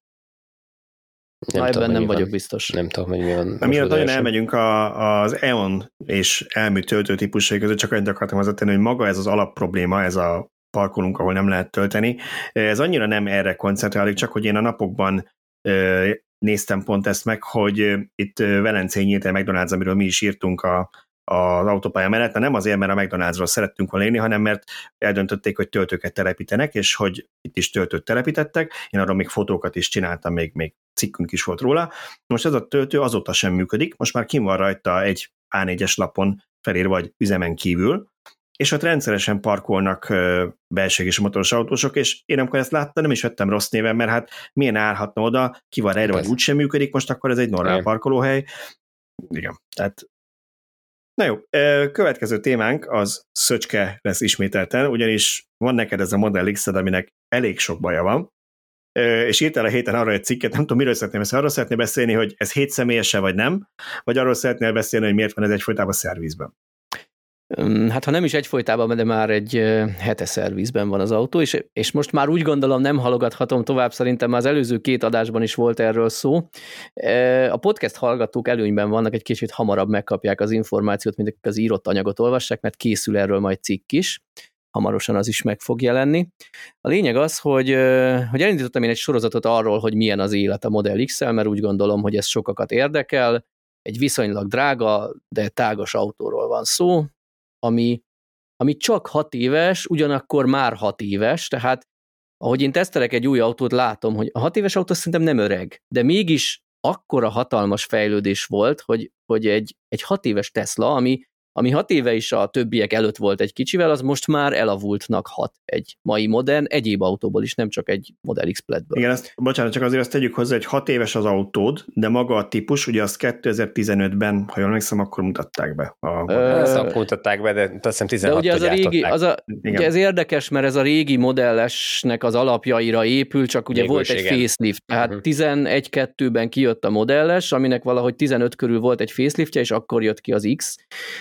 Nem Na, ebben nem vagyok van. biztos. Nem tudom, hogy mi van. Miatt nagyon elmegyünk a, az EON és elmű töltő típusai között, csak annyit akartam hozzátenni, hogy maga ez az alapprobléma, ez a parkolunk, ahol nem lehet tölteni. Ez annyira nem erre koncentrálok, csak hogy én a napokban néztem pont ezt meg, hogy itt Velencén nyílt egy McDonald's, amiről mi is írtunk a, az autópálya mellett, nem azért, mert a McDonald'sról szerettünk volna élni, hanem mert eldöntötték, hogy töltőket telepítenek, és hogy itt is töltőt telepítettek. Én arról még fotókat is csináltam, még, még cikkünk is volt róla. Most ez a töltő azóta sem működik, most már kim van rajta egy A4-es lapon felírva, vagy üzemen kívül, és ott rendszeresen parkolnak belső és motoros autósok, és én amikor ezt láttam, nem is vettem rossz néven, mert hát milyen állhatna oda, ki van erre, vagy úgysem működik, most akkor ez egy normál parkolóhely. Igen, tehát Na jó, következő témánk az szöcske lesz ismételten, ugyanis van neked ez a Model x aminek elég sok baja van, és írtál a héten arra egy cikket, nem tudom, miről szeretném beszélni. Arról szeretném beszélni, hogy ez hét személyese vagy nem, vagy arról szeretnél beszélni, hogy miért van ez egyfolytában szervizben. Hát ha nem is egyfolytában, de már egy hete szervizben van az autó, és, és most már úgy gondolom nem halogathatom tovább, szerintem már az előző két adásban is volt erről szó. A podcast hallgatók előnyben vannak, egy kicsit hamarabb megkapják az információt, mint az írott anyagot olvassák, mert készül erről majd cikk is hamarosan az is meg fog jelenni. A lényeg az, hogy, hogy elindítottam én egy sorozatot arról, hogy milyen az élet a Model x mert úgy gondolom, hogy ez sokakat érdekel. Egy viszonylag drága, de tágas autóról van szó, ami, ami csak hat éves, ugyanakkor már hat éves, tehát ahogy én tesztelek egy új autót, látom, hogy a hat éves autó szerintem nem öreg, de mégis akkora hatalmas fejlődés volt, hogy, hogy egy, egy hat éves Tesla, ami ami hat éve is a többiek előtt volt egy kicsivel, az most már elavultnak hat egy mai modern, egyéb autóból is, nem csak egy Model X Plaidből. Igen, ezt, bocsánat, csak azért azt tegyük hozzá, hogy hat éves az autód, de maga a típus, ugye azt 2015-ben, ha jól emlékszem, akkor mutatták be. A, Ö, ezt akkor mutatták be, de azt hiszem 16 de ugye az a régi, az a, ugye ez érdekes, mert ez a régi modellesnek az alapjaira épül, csak ugye Végül volt egy igen. facelift, tehát uh-huh. Mhm. 11-2-ben kijött a modelles, aminek valahogy 15 körül volt egy faceliftje, és akkor jött ki az X.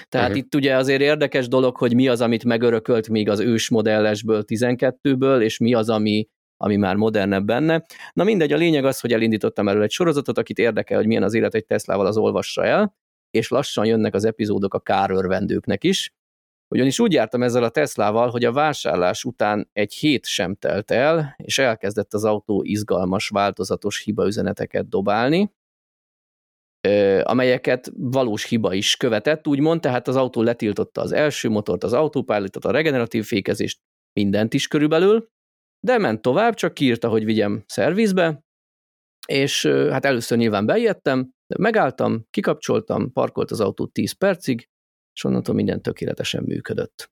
Tehát tehát uh-huh. itt ugye azért érdekes dolog, hogy mi az, amit megörökölt még az ős modellesből 12-ből, és mi az, ami, ami már modernebb benne. Na mindegy, a lényeg az, hogy elindítottam erről egy sorozatot, akit érdekel, hogy milyen az élet egy Teslával, az olvassa el, és lassan jönnek az epizódok a kárörvendőknek is. Ugyanis úgy jártam ezzel a Teslával, hogy a vásárlás után egy hét sem telt el, és elkezdett az autó izgalmas, változatos hibaüzeneteket dobálni, amelyeket valós hiba is követett, úgymond, tehát az autó letiltotta az első motort, az autópályátot, a regeneratív fékezést, mindent is körülbelül, de ment tovább, csak kiírta, hogy vigyem szervizbe, és hát először nyilván bejöttem, de megálltam, kikapcsoltam, parkolt az autó 10 percig, és onnantól minden tökéletesen működött.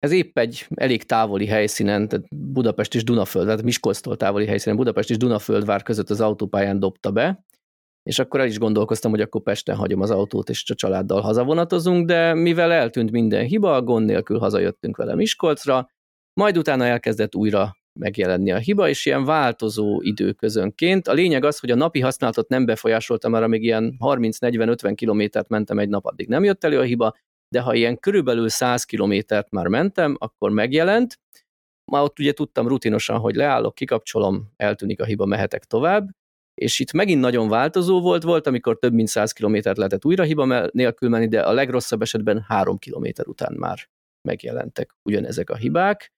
Ez épp egy elég távoli helyszínen, tehát Budapest és Dunaföld, tehát Miskolctól távoli helyszínen, Budapest és Dunaföldvár között az autópályán dobta be, és akkor el is gondolkoztam, hogy akkor Pesten hagyom az autót, és a családdal hazavonatozunk, de mivel eltűnt minden hiba, gond nélkül hazajöttünk vele Miskolcra, majd utána elkezdett újra megjelenni a hiba, és ilyen változó időközönként. A lényeg az, hogy a napi használatot nem befolyásoltam, mert amíg ilyen 30-40-50 kilométert mentem egy nap, addig nem jött elő a hiba, de ha ilyen körülbelül 100 kilométert már mentem, akkor megjelent, már ott ugye tudtam rutinosan, hogy leállok, kikapcsolom, eltűnik a hiba, mehetek tovább, és itt megint nagyon változó volt, volt, amikor több mint 100 kilométert lehetett újra hiba nélkül menni, de a legrosszabb esetben 3 kilométer után már megjelentek ugyanezek a hibák,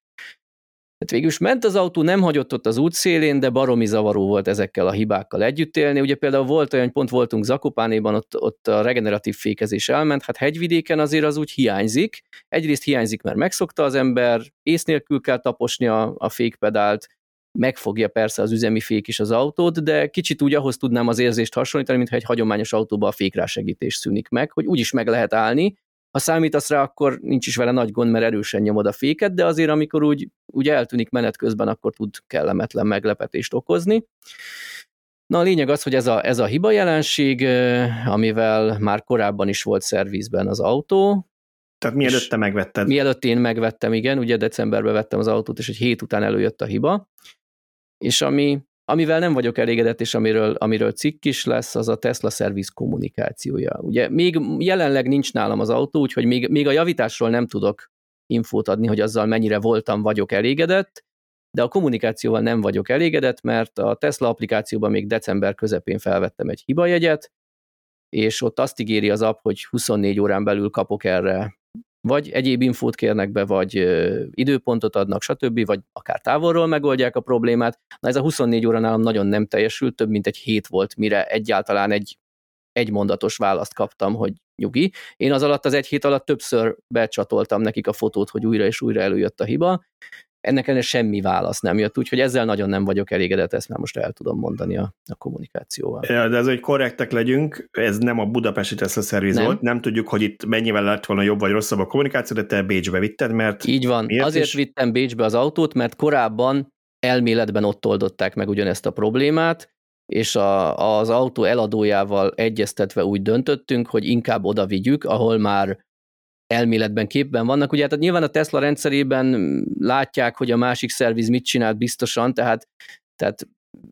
Hát végül is ment az autó, nem hagyott ott az útszélén, de baromi zavaró volt ezekkel a hibákkal együtt élni. Ugye például volt olyan, pont voltunk Zakopánéban, ott, ott a regeneratív fékezés elment, hát hegyvidéken azért az úgy hiányzik. Egyrészt hiányzik, mert megszokta az ember, ész nélkül kell taposni a, a fékpedált, megfogja persze az üzemi fék is az autót, de kicsit úgy ahhoz tudnám az érzést hasonlítani, mintha egy hagyományos autóba a fékrásegítés szűnik meg, hogy úgyis meg lehet állni, ha számítasz rá, akkor nincs is vele nagy gond, mert erősen nyomod a féket, de azért amikor úgy, úgy eltűnik menet közben, akkor tud kellemetlen meglepetést okozni. Na a lényeg az, hogy ez a, ez a hiba jelenség, amivel már korábban is volt szervizben az autó. Tehát mielőtt te megvetted? Mielőtt én megvettem, igen, ugye decemberben vettem az autót, és egy hét után előjött a hiba. És ami, amivel nem vagyok elégedett, és amiről, amiről cikk is lesz, az a Tesla szerviz kommunikációja. Ugye még jelenleg nincs nálam az autó, úgyhogy még, még a javításról nem tudok infót adni, hogy azzal mennyire voltam, vagyok elégedett, de a kommunikációval nem vagyok elégedett, mert a Tesla applikációban még december közepén felvettem egy hibajegyet, és ott azt ígéri az app, hogy 24 órán belül kapok erre vagy egyéb infót kérnek be, vagy időpontot adnak, stb., vagy akár távolról megoldják a problémát. Na ez a 24 óra nálam nagyon nem teljesült, több mint egy hét volt, mire egyáltalán egy egymondatos választ kaptam, hogy nyugi. Én az alatt, az egy hét alatt többször becsatoltam nekik a fotót, hogy újra és újra előjött a hiba, ennek ellenére semmi válasz nem jött, úgyhogy ezzel nagyon nem vagyok elégedett, ezt már most el tudom mondani a, a kommunikációval. Ja, de ez, hogy korrektek legyünk, ez nem a budapesti Tesla szerviz nem. volt, nem tudjuk, hogy itt mennyivel lett volna jobb vagy rosszabb a kommunikáció, de te Bécsbe vitted, mert... Így van, azért is? vittem Bécsbe az autót, mert korábban elméletben ott oldották meg ugyanezt a problémát, és a, az autó eladójával egyeztetve úgy döntöttünk, hogy inkább oda vigyük, ahol már elméletben képben vannak. Ugye hát nyilván a Tesla rendszerében látják, hogy a másik szerviz mit csinált biztosan, tehát, tehát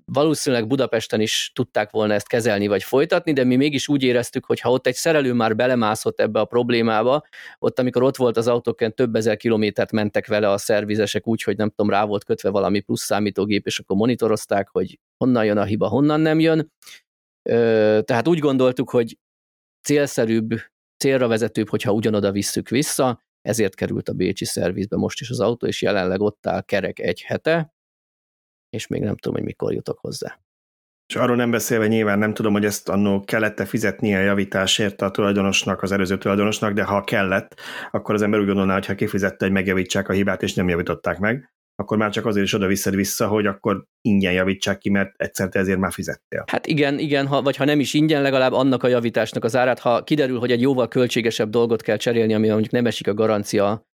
valószínűleg Budapesten is tudták volna ezt kezelni vagy folytatni, de mi mégis úgy éreztük, hogy ha ott egy szerelő már belemászott ebbe a problémába, ott amikor ott volt az autóken több ezer kilométert mentek vele a szervizesek úgy, hogy nem tudom, rá volt kötve valami plusz számítógép, és akkor monitorozták, hogy honnan jön a hiba, honnan nem jön. Tehát úgy gondoltuk, hogy célszerűbb célra vezetőbb, hogyha ugyanoda visszük vissza, ezért került a Bécsi szervizbe most is az autó, és jelenleg ott áll kerek egy hete, és még nem tudom, hogy mikor jutok hozzá. És arról nem beszélve nyilván nem tudom, hogy ezt annó kellett-e fizetnie a javításért a tulajdonosnak, az előző tulajdonosnak, de ha kellett, akkor az ember úgy gondolná, hogy ha kifizette, hogy megjavítsák a hibát, és nem javították meg, akkor már csak azért is oda viszed vissza, hogy akkor ingyen javítsák ki, mert egyszer te ezért már fizettél. Hát igen, igen, ha, vagy ha nem is ingyen, legalább annak a javításnak az árát, ha kiderül, hogy egy jóval költségesebb dolgot kell cserélni, ami mondjuk nem esik a garancia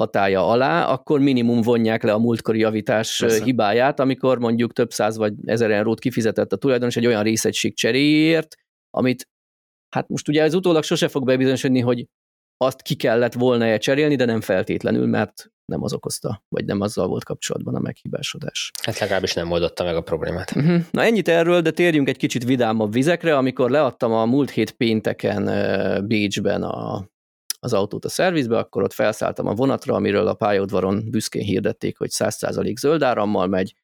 hatája alá, akkor minimum vonják le a múltkori javítás Persze. hibáját, amikor mondjuk több száz vagy ezer eurót kifizetett a tulajdonos egy olyan részegység cseréjéért, amit hát most ugye ez utólag sose fog bebizonyosodni, hogy azt ki kellett volna-e cserélni, de nem feltétlenül, mert nem az okozta, vagy nem azzal volt kapcsolatban a meghibásodás. Hát legalábbis nem oldotta meg a problémát. Uh-huh. Na ennyit erről, de térjünk egy kicsit vidámabb vizekre. Amikor leadtam a múlt hét pénteken Bécsben a, az autót a szervizbe, akkor ott felszálltam a vonatra, amiről a pályaudvaron büszkén hirdették, hogy 100% zöld árammal megy.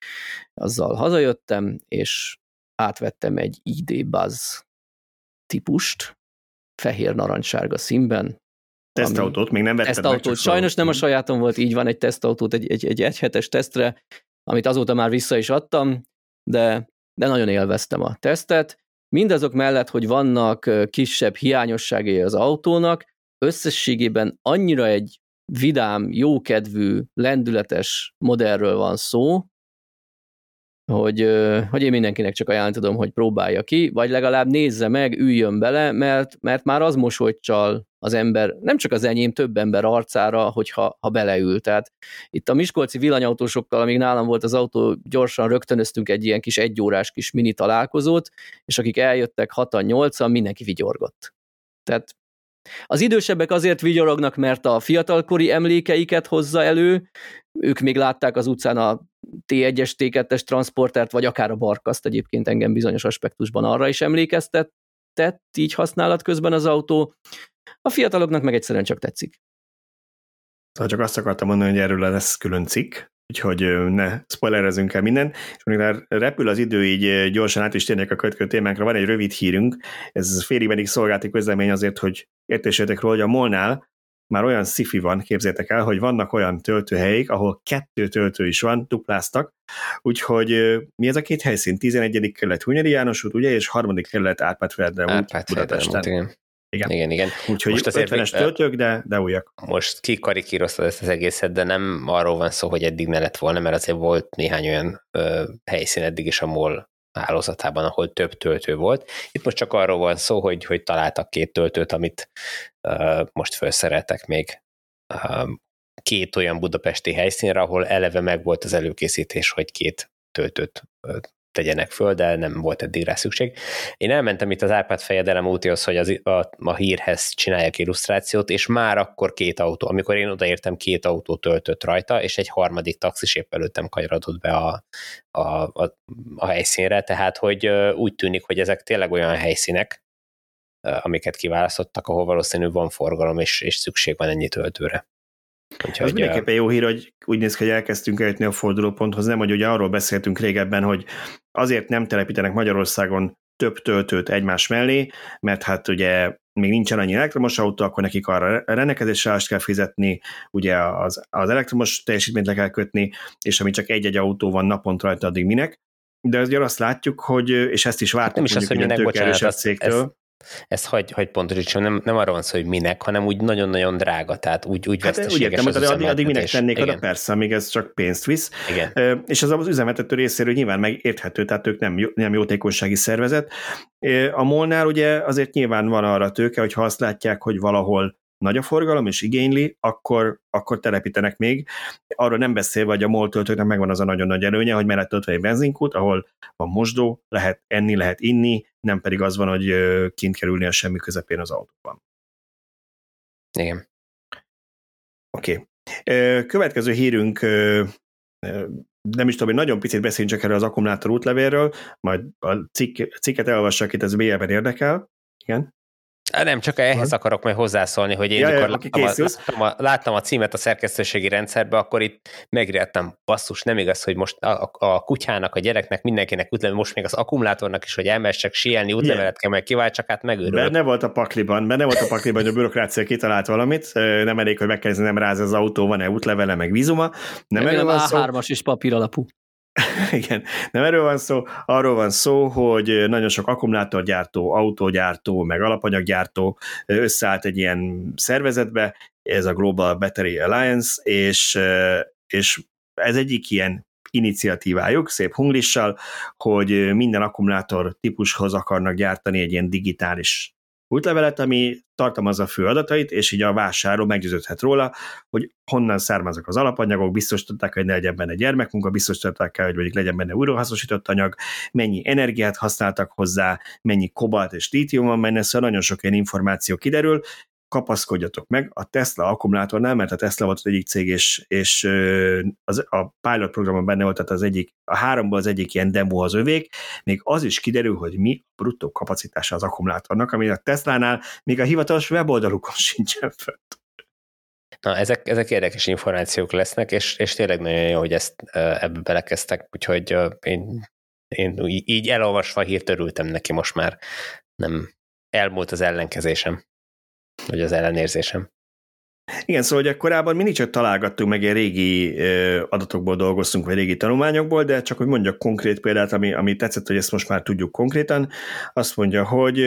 Azzal hazajöttem, és átvettem egy ID Buzz típust, fehér-narancssárga színben, Tesztautót, még nem vetted Tesztautót, meg, sajnos nem a sajátom volt, így van egy tesztautót, egy, egy, egy egyhetes tesztre, amit azóta már vissza is adtam, de, de nagyon élveztem a tesztet. Mindazok mellett, hogy vannak kisebb hiányosságai az autónak, összességében annyira egy vidám, jókedvű, lendületes modellről van szó, hogy, hogy én mindenkinek csak ajánlani tudom, hogy próbálja ki, vagy legalább nézze meg, üljön bele, mert, mert már az mosolycsal az ember, nem csak az enyém, több ember arcára, hogyha ha beleül. Tehát itt a Miskolci villanyautósokkal, amíg nálam volt az autó, gyorsan rögtönöztünk egy ilyen kis egyórás kis mini találkozót, és akik eljöttek 6-8-an, mindenki vigyorgott. Tehát az idősebbek azért vigyorognak, mert a fiatalkori emlékeiket hozza elő, ők még látták az utcán a T1-es, T2-es transportert, vagy akár a barkaszt egyébként engem bizonyos aspektusban arra is emlékeztetett, így használat közben az autó. A fiataloknak meg egyszerűen csak tetszik. Szóval csak azt akartam mondani, hogy erről lesz külön cikk, úgyhogy ne spoilerezünk el minden. És amikor repül az idő, így gyorsan át is térnek a következő témánkra. Van egy rövid hírünk, ez félig meddig szolgálti közlemény azért, hogy értésüljetek róla, hogy a Molnál már olyan szifi van, képzétek el, hogy vannak olyan töltőhelyek, ahol kettő töltő is van, dupláztak, úgyhogy mi ez a két helyszín? 11. kerület Hunyadi János út, ugye, és harmadik kerület Árpád Ferdre út Budapesten. igen. Igen. igen, igen. Úgyhogy most azért 50-es töltők, de, de újak. Most kikarikíroztad ezt az egészet, de nem arról van szó, hogy eddig ne lett volna, mert azért volt néhány olyan ö, helyszín eddig is, ahol hálózatában, ahol több töltő volt. Itt most csak arról van szó, hogy, hogy találtak két töltőt, amit uh, most felszereltek még uh, két olyan budapesti helyszínre, ahol eleve meg volt az előkészítés, hogy két töltőt tegyenek föl, de nem volt eddig rá szükség. Én elmentem itt az Árpád fejedelem útihoz, hogy az, a, a hírhez csináljak illusztrációt, és már akkor két autó, amikor én odaértem, két autó töltött rajta, és egy harmadik taxis épp előttem kanyarodott be a, a, a, a helyszínre, tehát hogy úgy tűnik, hogy ezek tényleg olyan helyszínek, amiket kiválasztottak, ahol valószínű van forgalom, és, és szükség van ennyi töltőre. Úgyhogy, Ez mindenképpen jó hír, hogy úgy néz ki, hogy elkezdtünk eljutni a fordulóponthoz, nem, hogy ugye arról beszéltünk régebben, hogy azért nem telepítenek Magyarországon több töltőt egymás mellé, mert hát ugye még nincsen annyi elektromos autó, akkor nekik arra rendelkezésre kell fizetni, ugye az, az elektromos teljesítményt le kell kötni, és ami csak egy-egy autó van naponta rajta, addig minek. De azért azt látjuk, hogy, és ezt is vártuk nem is azt, hogy minek, bocsánat, ez, ez, ezt hagy, hagy pontosítsam, nem, nem arról van szó, hogy minek, hanem úgy nagyon-nagyon drága, tehát úgy, úgy hát, úgy értem, az addig, addig minek tennék oda, persze, amíg ez csak pénzt visz. Igen. És az az üzemeltető részéről nyilván megérthető, tehát ők nem, nem jótékonysági szervezet. A molnál ugye azért nyilván van arra tőke, hogy ha azt látják, hogy valahol nagy a forgalom és igényli, akkor, akkor telepítenek még. Arról nem beszélve, hogy a MOL töltőknek megvan az a nagyon nagy előnye, hogy mellett van egy benzinkút, ahol van mosdó, lehet enni, lehet inni, nem pedig az van, hogy kint kerülni a semmi közepén az autóban. Igen. Oké. Okay. Következő hírünk nem is tudom, hogy nagyon picit beszéljünk csak erről az akkumulátor útlevélről, majd a cikk, cikket elolvassak, itt ez mélyebben érdekel. Igen. Nem, csak ehhez akarok majd hozzászólni, hogy én ja, amikor láttam, a, láttam, a, láttam a címet a szerkesztőségi rendszerbe, akkor itt megriadtam, basszus, nem igaz, hogy most a, a, a kutyának, a gyereknek, mindenkinek útlevél, most még az akkumulátornak is, hogy elmessek síelni, útlevelet kell meg kivált, csak hát megőrül. Benne volt a pakliban, benne volt a pakliban, hogy a bürokrácia kitalált valamit, nem elég, hogy megkezdeni, nem ráz az autó, van-e útlevele, meg vízuma. Nem, nem a 3 as és papír alapú. Igen, nem erről van szó, arról van szó, hogy nagyon sok akkumulátorgyártó, autógyártó, meg alapanyaggyártó összeállt egy ilyen szervezetbe, ez a Global Battery Alliance, és, és ez egyik ilyen iniciatívájuk, szép hunglissal, hogy minden akkumulátor típushoz akarnak gyártani egy ilyen digitális útlevelet, ami tartalmazza a fő adatait, és így a vásárló meggyőződhet róla, hogy honnan származnak az alapanyagok, biztosították, hogy ne legyen benne gyermekmunka, biztosították hogy mondjuk legyen benne újrahasznosított anyag, mennyi energiát használtak hozzá, mennyi kobalt és lítium van benne, szóval nagyon sok ilyen információ kiderül, kapaszkodjatok meg a Tesla akkumulátornál, mert a Tesla volt az egyik cég, és, és az, a pilot programon benne volt, tehát az egyik, a háromból az egyik ilyen demo az övék, még az is kiderül, hogy mi a bruttó kapacitása az akkumulátornak, ami a Tesla-nál még a hivatalos weboldalukon sincsen fött. Na, ezek, ezek érdekes információk lesznek, és, és tényleg nagyon jó, hogy ezt ebbe belekezdtek, úgyhogy én, én így elolvasva hírt örültem neki most már. Nem elmúlt az ellenkezésem vagy az ellenérzésem. Igen, szóval ugye korábban mindig csak találgattunk meg ilyen régi adatokból dolgoztunk, vagy régi tanulmányokból, de csak hogy mondjak konkrét példát, ami, ami tetszett, hogy ezt most már tudjuk konkrétan, azt mondja, hogy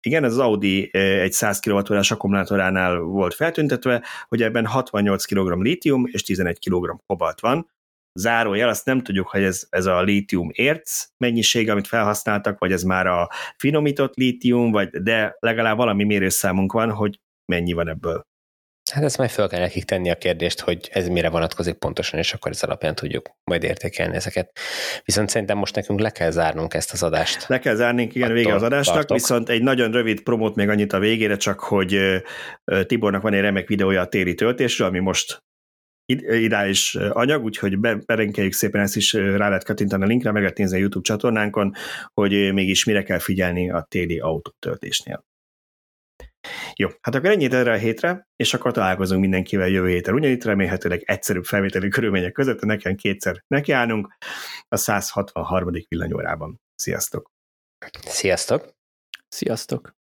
igen, ez az Audi egy 100 kWh akkumulátoránál volt feltüntetve, hogy ebben 68 kg lítium és 11 kg kobalt van, zárójel, azt nem tudjuk, hogy ez, ez a lítium érc mennyiség, amit felhasználtak, vagy ez már a finomított lítium, vagy, de legalább valami mérőszámunk van, hogy mennyi van ebből. Hát ezt majd fel kell nekik tenni a kérdést, hogy ez mire vonatkozik pontosan, és akkor ez alapján tudjuk majd értékelni ezeket. Viszont szerintem most nekünk le kell zárnunk ezt az adást. Le kell zárnunk, igen, vége az adásnak, tartok. viszont egy nagyon rövid promót még annyit a végére, csak hogy Tibornak van egy remek videója a téli töltésről, ami most ideális anyag, úgyhogy berenkeljük szépen ezt is, rá lehet kattintani a linkre, meg lehet nézni a YouTube csatornánkon, hogy mégis mire kell figyelni a téli autótöltésnél. Jó, hát akkor ennyit erre a hétre, és akkor találkozunk mindenkivel jövő héten. Ugyanitt remélhetőleg egyszerűbb felvételi körülmények között, nekem kétszer nekiállnunk a 163. villanyórában. Sziasztok! Sziasztok! Sziasztok!